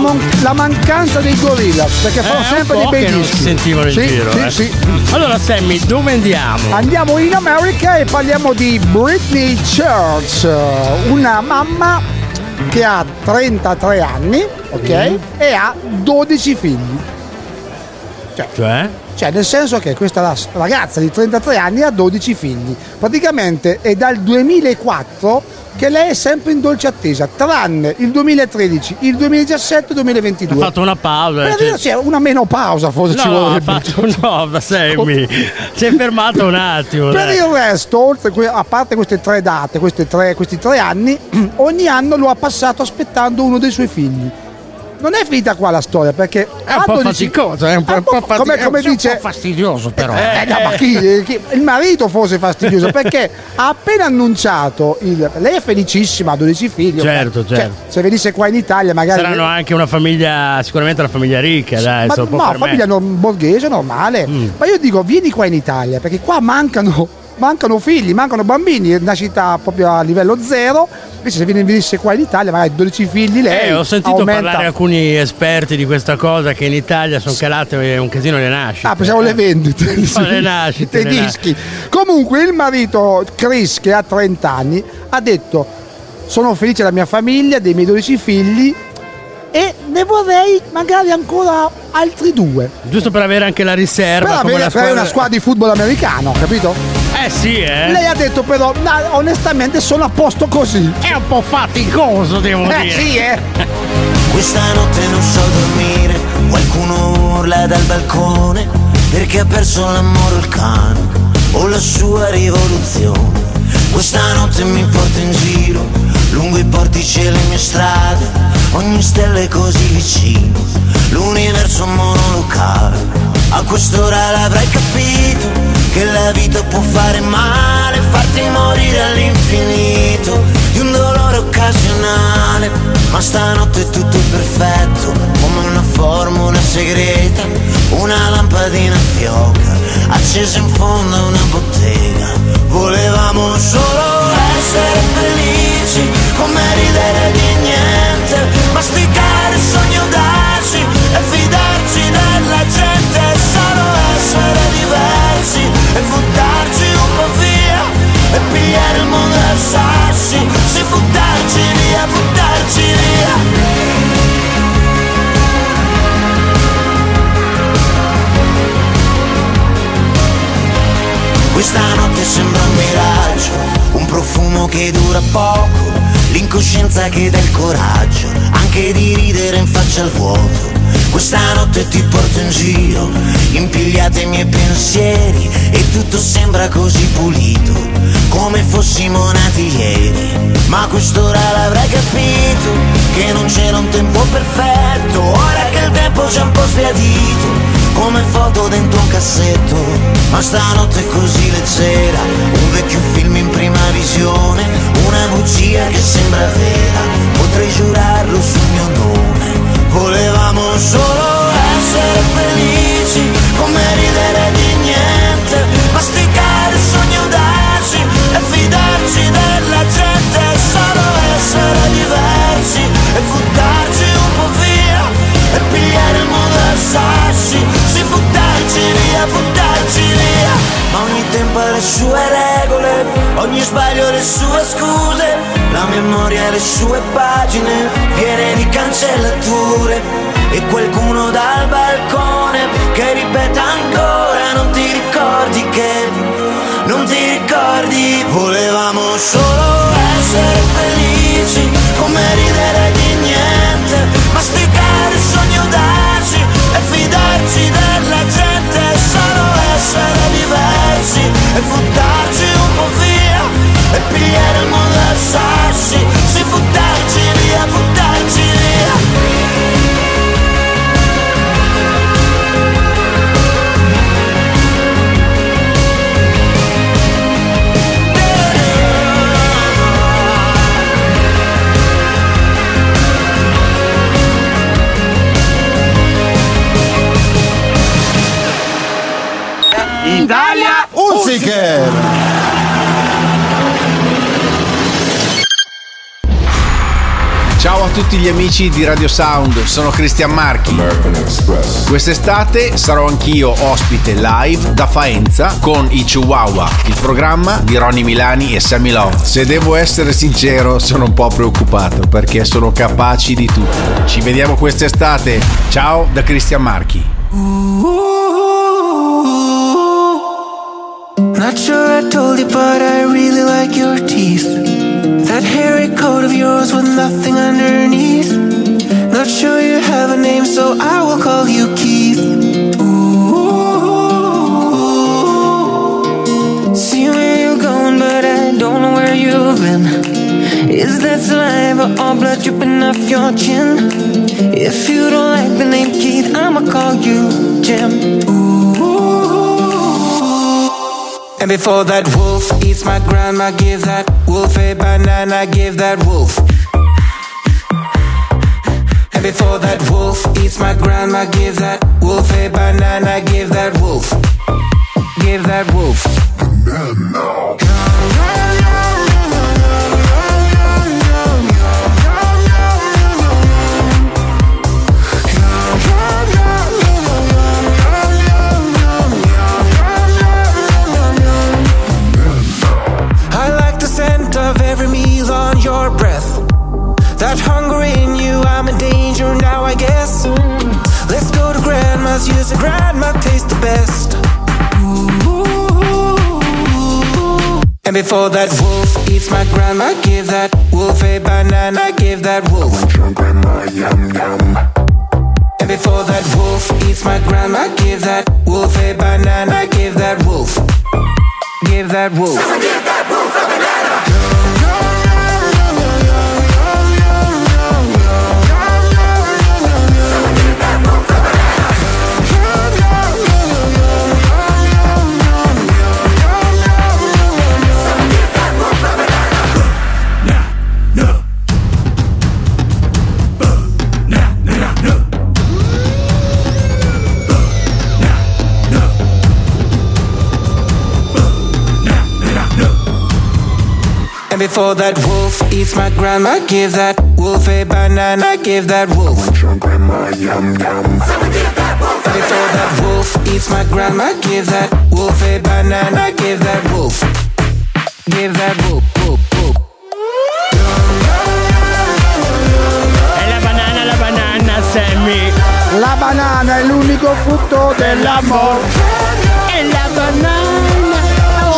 Sentivo la, mancanza dei Gorillaz perché fanno Eh, sempre dei bei dischi. sentivano in Sì, giro. sì, eh. sì. Allora, Sammy, dove andiamo? Andiamo in America e parliamo di Britney Church, una mamma che ha 33 anni, ok? Mhm. E ha 12 figli. Cioè? Cioè, nel senso che questa ragazza di 33 anni ha 12 figli. Praticamente è dal 2004 che lei è sempre in dolce attesa, tranne il 2013, il 2017 e il 2022. Ha fatto una pausa. Per cioè- dire, sì, una menopausa forse ci No, ha fatto [LAUGHS] no, ma Sammy. [LAUGHS] Si è fermato un attimo. Per dai. il resto, a parte queste tre date, queste tre- questi tre anni, [CLEARS THROAT] ogni anno lo ha passato aspettando uno dei suoi figli. Non è finita qua la storia perché È un po' faticoso, è un po', po' fati- come, è come un po' dice fastidioso però. Eh, no, ma chi- chi- il marito forse è fastidioso [LAUGHS] perché ha appena annunciato il, lei è felicissima ha 12 figli Certo, ok? Cioè, certo. se venisse qua in Italia magari Saranno anche una famiglia, sicuramente una famiglia ricca, dai, ma, no, permettere. famiglia non- borghese normale. Mm. Ma io dico, vieni qua in Italia, perché qua mancano, mancano figli, mancano bambini, è una città proprio a livello zero. Invece se vieni- venisse qua in Italia, magari 12 figli lei. Eh, ho sentito aumenta. parlare alcuni esperti di questa cosa che in Italia sono calate un casino le nascite. Ah, pensavo le vendite. [LAUGHS] Le nascite, le dischi. Comunque il marito Chris, che ha 30 anni, ha detto: Sono felice della mia famiglia, dei miei 12 figli. E ne vorrei magari ancora altri due. Giusto per avere anche la riserva. Per avere per una squadra di football americano, capito? Eh sì, eh. Lei ha detto però, "No, onestamente sono a posto così. È un po' faticoso, devo eh, dire. Sì, eh. [LAUGHS] Questa notte non so dormire, qualcuno urla dal balcone perché ha perso l'amore il cane o la sua rivoluzione. Questa notte mi porta in giro, lungo i portici e le mie strade, ogni stella è così vicino, l'universo monolocale. A quest'ora l'avrai capito, la vita può fare male, farti morire all'infinito di un dolore occasionale. Ma stanotte è tutto perfetto, come una formula segreta, una lampadina fioca, accesa in fondo a una bottega. Volevamo solo essere felici, come ridere di niente, e buttarci un po' via e pigliare il mondo a sassi, sì buttarci via, buttarci via. Questa notte sembra un miraggio, un profumo che dura poco, l'incoscienza che dà il coraggio, anche di ridere in faccia al vuoto. Questa notte ti porto in giro, impigliate i miei pensieri e tutto sembra così pulito, come fossimo nati ieri. Ma quest'ora l'avrai capito, che non c'era un tempo perfetto, ora che il tempo c'è un po' sbiadito come foto dentro un cassetto, ma stanotte è così leggera, un vecchio film in prima visione, una bugia che sembra vera, potrei giurarlo sul mio nome, volevamo solo essere felici, come ridere di niente, masticare sogni audaci e fidarci della gente, solo essere diversi e buttarci un po' via e pigliare il mondo a sassi, sì buttarci via, buttarci via. Ogni tempo ha le sue regole, ogni sbaglio le sue scuse, la memoria le sue pagine, piene di cancellature. E qualcuno dal balcone che ripete ancora, non ti ricordi che, non ti ricordi, volevamo solo essere felici, come ridere di diversi e buttarci un po' via e pigliare il mondo a sassi, tutti gli amici di Radio Sound, sono Cristian Marchi. Quest'estate sarò anch'io ospite live da Faenza con i Chihuahua, il programma di Ronny Milani e Sammy Love. Se devo essere sincero, sono un po' preoccupato perché sono capaci di tutto. Ci vediamo quest'estate. Ciao da Cristian Marchi. Not sure I told you, but I really like your teeth. That hairy coat of yours with nothing underneath. Not sure you have a name, so I will call you Keith. Ooh. See where you're going, but I don't know where you've been. Is that saliva or blood dripping off your chin? If you don't like the name Keith, I'ma call you Jim. And before that wolf eats my grandma, give that wolf a banana, give that wolf. And before that wolf eats my grandma, give that wolf a banana, give that wolf. Give that wolf. I That hunger in you, I'm in danger now, I guess. Let's go to grandma's, use a grandma tastes the best. And before that wolf eats my grandma, give that wolf a banana, give that wolf. And before that wolf eats my grandma, give that wolf a banana, give that wolf. Give that wolf. And before that wolf eats my grandma, give that wolf a banana, give that wolf. grandma, yum yum. And before that wolf eats my grandma, give that wolf a banana, give that wolf. Give that wolf, wolf, wolf. La banana, la banana, Sammy. La banana è l'unico frutto dell'amore. È la banana.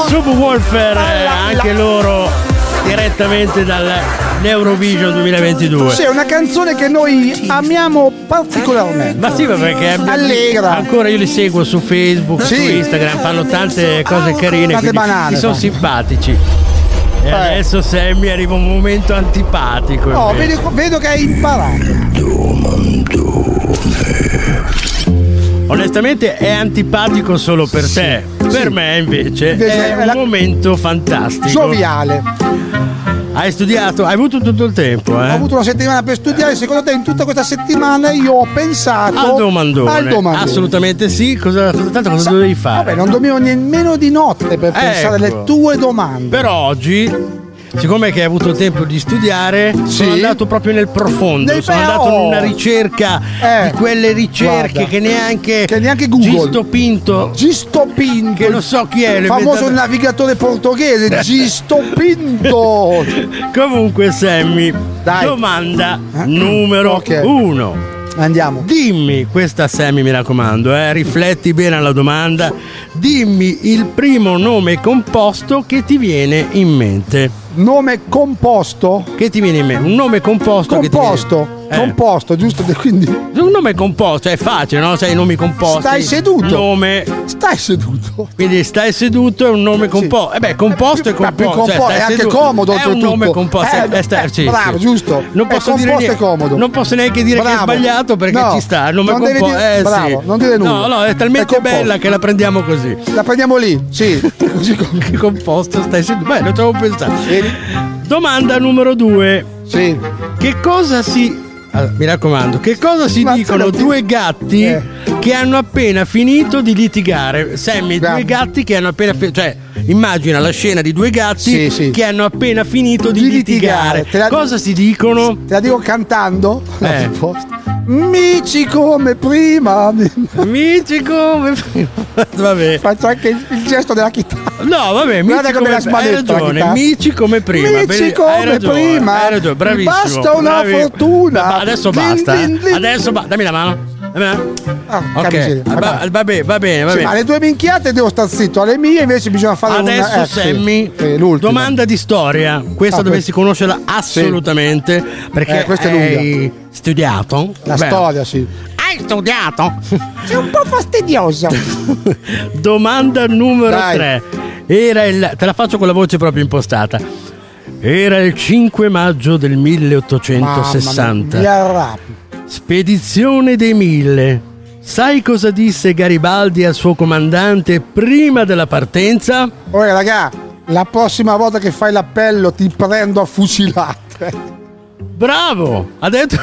Subwoofer, eh, anche loro direttamente dall'Eurovision 2022. Sì, è una canzone che noi amiamo particolarmente. Ma sì, ma perché Allegra. ancora io li seguo su Facebook, su Sì. Instagram, fanno tante cose carine, Tante banane sono simpatici. E adesso Sammy arriva un momento antipatico. Invece. vedo, vedo che hai imparato. Onestamente è antipatico solo per te. Per me invece, Invece è è un la- momento fantastico. Gioviale. Hai studiato, hai avuto tutto il tempo, Ho eh? avuto una settimana per studiare. Secondo te, in tutta questa settimana, io ho pensato Al domandone. Al domandone. Assolutamente sì. Cosa, tanto cosa dovevi fare? Vabbè, non dormivo nemmeno di notte per pensare alle Ecco. tue domande. Però oggi, siccome che hai avuto tempo di studiare, sono andato proprio nel profondo. Nel- sono beh, andato oh. in una ricerca Eh, di quelle ricerche guarda. che neanche, Che neanche Google. Gisto Pinto. Gisto Pinto. Che non so chi è. l'ho Famoso navigatore portoghese, Gisto [LAUGHS] Pinto. Comunque, Sammy, Dai. domanda numero Ok. uno. Andiamo. Dimmi, questa Sammy mi raccomando, eh, rifletti bene alla domanda. Dimmi il primo nome composto che ti viene in mente. Nome composto? Che ti viene in mente? Un nome composto, che ti viene Composto. Eh. Composto, giusto? [LAUGHS] Quindi. Un nome composto, è facile, no? Sai i nomi composti. Stai seduto. Nome. Stai seduto. Quindi stai seduto è un nome composto. Eh beh, composto è più composto. compo- stai è anche seduto. comodo È un nome composto. Eh, eh, stai- eh, sì, bravo, sì. giusto. Non È posso dire composto niente. comodo. Non posso neanche dire che è Bravo. sbagliato perché No, ci sta. Il nome non composto. dire- eh, bravo, sì. non dire nulla. No, no, è È talmente composto. bella che la prendiamo così. La prendiamo lì, sì. [LAUGHS] Così com- [LAUGHS] Che composto stai seduto? Beh, lo ci avevo pensato. Domanda numero due. Sì. Che cosa si. Allora, mi raccomando, che cosa si Ma dicono tu- due gatti Eh. che hanno appena finito di litigare? Sammy, due Guarda. gatti che hanno appena finito. Cioè, immagina la scena di due gatti che hanno appena finito di, litigare. Te la- Cosa si dicono? Te la dico cantando? Eh. [LAUGHS] risposta. Amici come prima. Amici come prima. Vabbè. Faccio anche il, gesto della chitarra. No, vabbè, Guarda amici come come, la hai la ragione, amici come prima. Bene- come hai ragione, prima. Hai ragione, bravissimo. basta una bravi- fortuna. Ma adesso Din, basta. din, eh. din. Adesso ba- dammi la mano. Dammi la mano. porca ok, miseria. va, va bene, va bene, va Sì, bene. ma alle due minchiate devo star zitto, alle mie invece bisogna fare una Adesso eh, sì. Sammy, Sì, domanda di storia. Questa Ah, dovresti conoscerla assolutamente perché Eh, questa è hai studiato. La Beh, storia, sì. Hai studiato. Sei un po' fastidiosa. [LAUGHS] Domanda numero Dai. 3. Era il te la faccio con la voce proprio impostata. Era il 5 maggio del 1860. Mamma mia. Spedizione dei Mille. Sai cosa disse Garibaldi al suo comandante prima della partenza? Ora, raga, la prossima volta che fai l'appello ti prendo a fucilate. Bravo! Ha detto. [LAUGHS]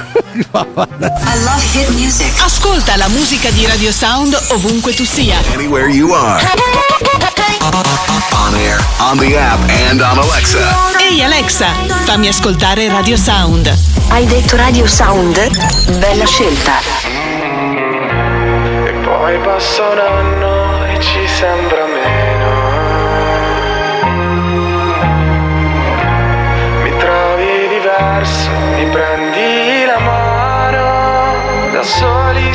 Ascolta la musica di Radio Sound ovunque tu sia. Anywhere you are. On air, on the app, and on Alexa. Ehi Alexa, fammi ascoltare Radio Sound. Hai detto Radio Sound? Bella scelta. E poi passa un anno e ci sembra meno.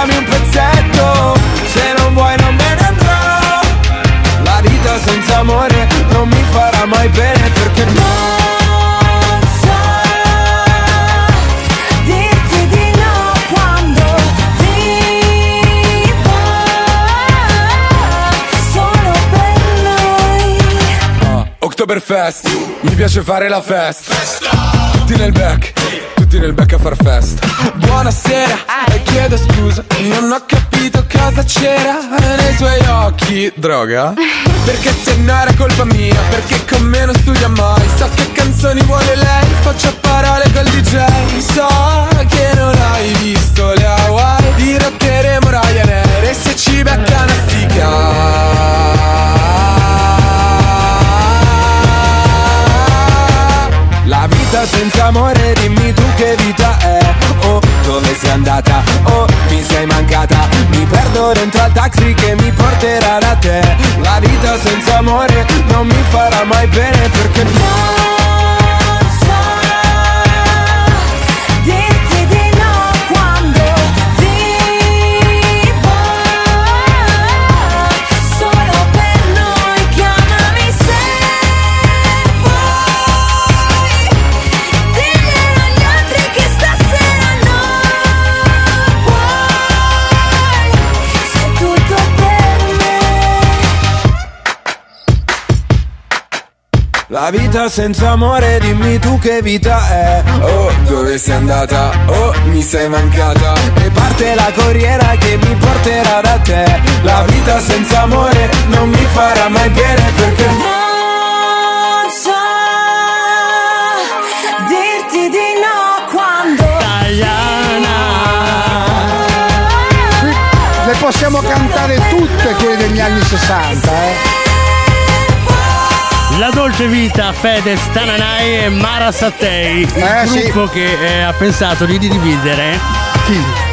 lasciami un pezzetto Se non vuoi non me ne andrò La vita senza amore non mi farà mai bene perché no noi. Oktoberfest, mi piace fare la festa. Tutti nel back, tutti nel back a far festa. Buonasera, e chiedo scusa, non ho capito cosa c'era nei suoi occhi. Droga? [LAUGHS] Perché se no era colpa mia, perché con me non studia mai. So che canzoni vuole lei, faccio parole col DJ. So che non hai visto le Hawaii, dirotteremo Ryanair e se ci becca una La vita senza amore, dimmi tu che vita è dove sei andata? Oh, mi sei mancata Mi perdo dentro al taxi che mi porterà da te La vita senza amore non mi farà mai bene perché Dirti La vita senza amore, dimmi tu che vita è Oh, dove sei andata? Oh, mi sei mancata E parte la corriera che mi porterà da te La vita senza amore non mi farà mai bene perché Non so dirti di no quando Le possiamo cantare tutte quelle degli anni 60, eh. La dolce vita Fedez, Tananai e Mara Sattei, il Eh, sì. gruppo che eh, ha pensato di dividere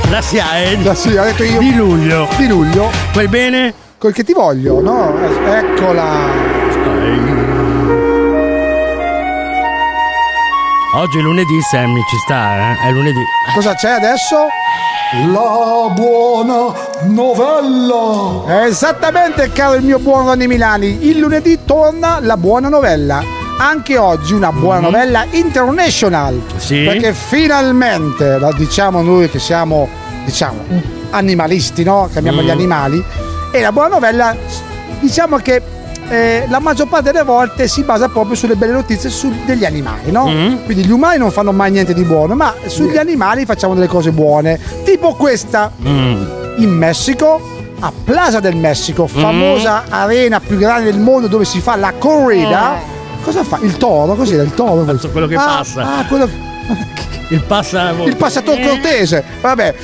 la SIAE La sì, ha detto io. di luglio. Di luglio. Quel bene? Col che ti voglio, no? Eccola. Oggi è lunedì, Sammy, ci sta, eh? È lunedì. Cosa c'è adesso? La buona novella. Esattamente, caro il mio buon Ronny Milani. Il lunedì torna la buona novella. Anche oggi una buona novella international. Sì. Perché finalmente, la diciamo noi che siamo, diciamo, animalisti, no? Che amiamo Mm. gli animali. E la buona novella, diciamo che eh, la maggior parte delle volte si basa proprio sulle belle notizie su- degli animali, no? Mm. Quindi gli umani non fanno mai niente di buono, ma sugli animali facciamo delle cose buone. Tipo questa. Mm. In Messico, a Plaza del Messico, Mm. famosa arena più grande del mondo dove si fa la corrida. Cosa fa? Il toro? Cos'era il toro? questo? Oh. quello che Ah, passa. Ah, quello [LAUGHS] Il passa. il passatore cortese. Vabbè,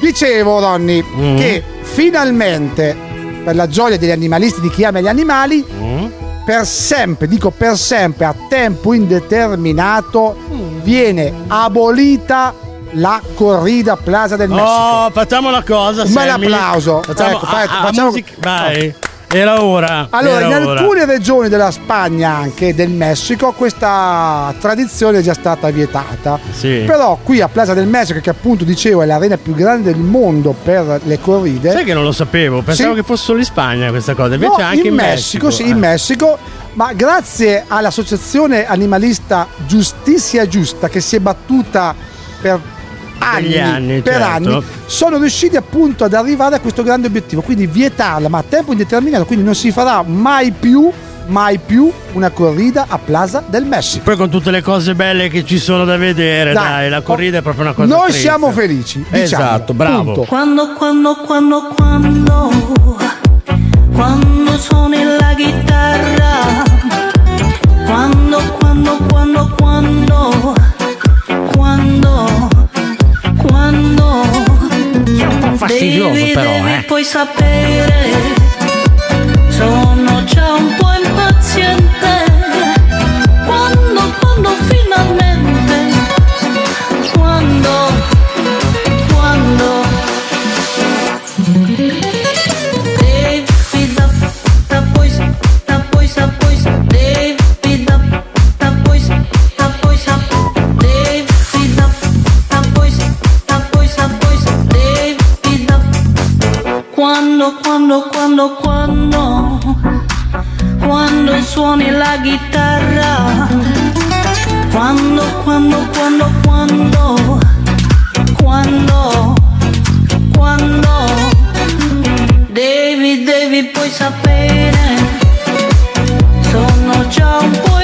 dicevo, Ronny, Mm. che finalmente, per la gioia degli animalisti, di chi ama gli animali, Mm. per sempre, dico per sempre, a tempo indeterminato, viene abolita la corrida Plaza del Messico. Oh, facciamo una cosa. Un bel applauso. Facciamo, Ecco, fai- ah, ah, facciamo- musica- Vai. Era ora. Allora, era in ora. alcune regioni della Spagna, anche del Messico, questa tradizione è già stata vietata. Sì. Però qui a Plaza del Messico, che appunto dicevo è l'arena più grande del mondo per le corride. Sai che non lo sapevo, pensavo Sì. che fosse solo in Spagna questa cosa, invece No, anche in, Messico, sì, eh. in Messico, ma grazie all'associazione animalista Giustizia Giusta che si è battuta per anni, anni, per certo. anni, sono riusciti appunto ad arrivare a questo grande obiettivo, quindi vietarla, ma a tempo indeterminato, quindi non si farà mai più, mai più una corrida a Plaza del Messico. Poi con tutte le cose belle che ci sono da vedere, Dai. dai, la corrida è proprio una cosa Noi triste. siamo felici, diciamo, Esatto, bravo. punto. Quando, quando, quando, quando, quando suoni la chitarra, quando, quando, quando, quando, quando, fastidioso devi, però, devi eh. poi sapere, sono già un po' impaziente, quando, quando finalmente, quando quando quando quando quando suoni la chitarra. Quando quando quando quando quando quando. Devi devi poi sapere sono già un po'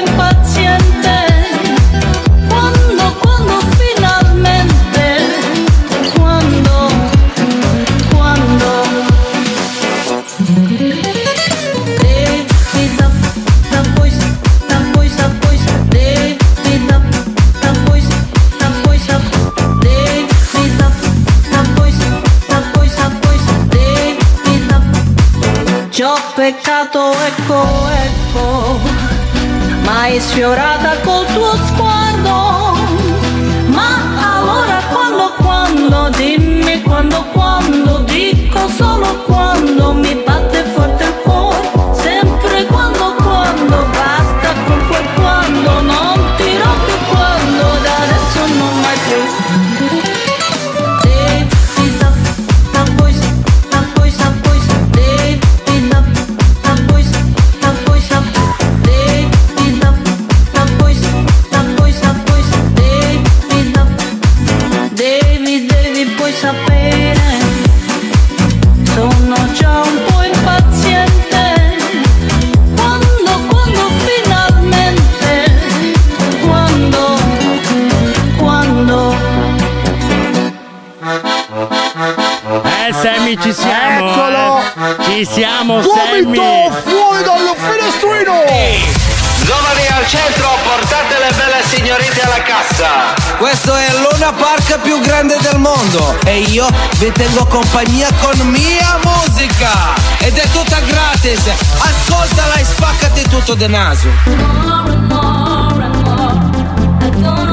peccato ecco ecco ma hai sfiorata col tuo sguardo. Ma allora quando quando dimmi quando quando dico solo quando mi Ci siamo Sammy Gomito fuori dal finestrino! Giovani al centro, portate le belle signorine alla cassa. Questo è Luna Park più grande del mondo e io vi tengo compagnia con mia musica ed è tutta gratis. Ascoltala e spaccati tutto de naso. Somebody in despair.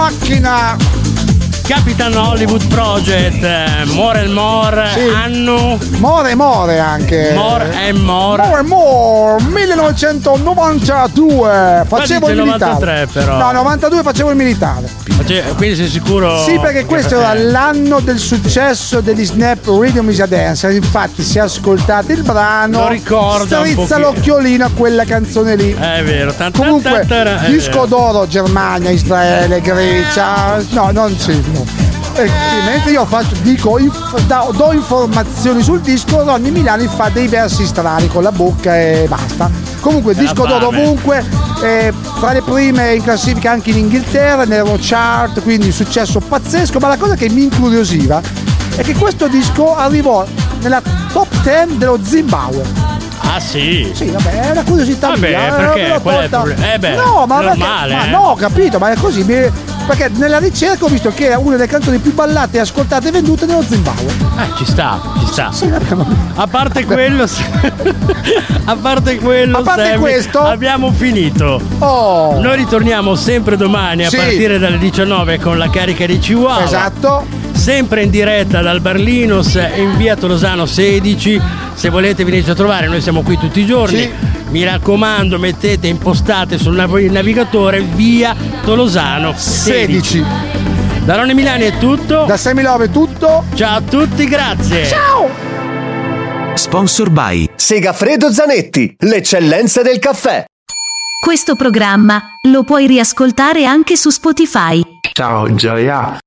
Scaricate la macchina! Capitan Hollywood Project, eh, More and More, Sì. anno More more anche. More and More. More more 1992 facevo il militare 93 però. no 92 facevo il militare Cioè, Quindi sei sicuro? sì perché questo era l'anno del successo degli Snap Rhythm is a Dance infatti se ascoltate il brano Lo ricorda un strizza l'occhiolino a quella canzone lì È vero, tan- tan- comunque tan- tan- è disco vero. d'oro Germania Israele Grecia no non sì no. E mentre io faccio, dico, inf- da- do informazioni sul disco, Ronny Milani fa dei versi strani con la bocca e basta. Comunque, disco d'oro fame. ovunque, eh, tra le prime in classifica anche in Inghilterra, nell'Euro chart, quindi un successo pazzesco. Ma la cosa che mi incuriosiva è che questo disco arrivò nella top 10 dello Zimbabwe. Ah sì? Sì, vabbè, è una curiosità Vabbè, mia. eh, perché? Qual è il problema? Eh beh, no, ma, perché- normale, ma eh. no, ho capito, ma è così. mi- perché nella ricerca ho visto che era una delle canzoni più ballate ascoltate e vendute nello Zimbabwe. Eh, ci sta, ci sta. Sì, A parte quello, [LAUGHS] a parte quello, A parte Sammy, questo- abbiamo finito. Oh. Noi ritorniamo sempre domani a Sì. partire dalle 19 con la carica di Chihuahua. Esatto. Sempre in diretta dal Barlinos in via Tolosano 16. Se volete venirci a trovare, noi siamo qui tutti i giorni. Sì. Mi raccomando, mettete, impostate sul nav- navigatore via Tolosano 16. 16. Da Ronny Milani è tutto. Da Semilove è tutto. Ciao a tutti, grazie. Ciao! Sponsor by Segafredo Zanetti, l'eccellenza del caffè. Questo programma lo puoi riascoltare anche su Spotify. Ciao Gioia.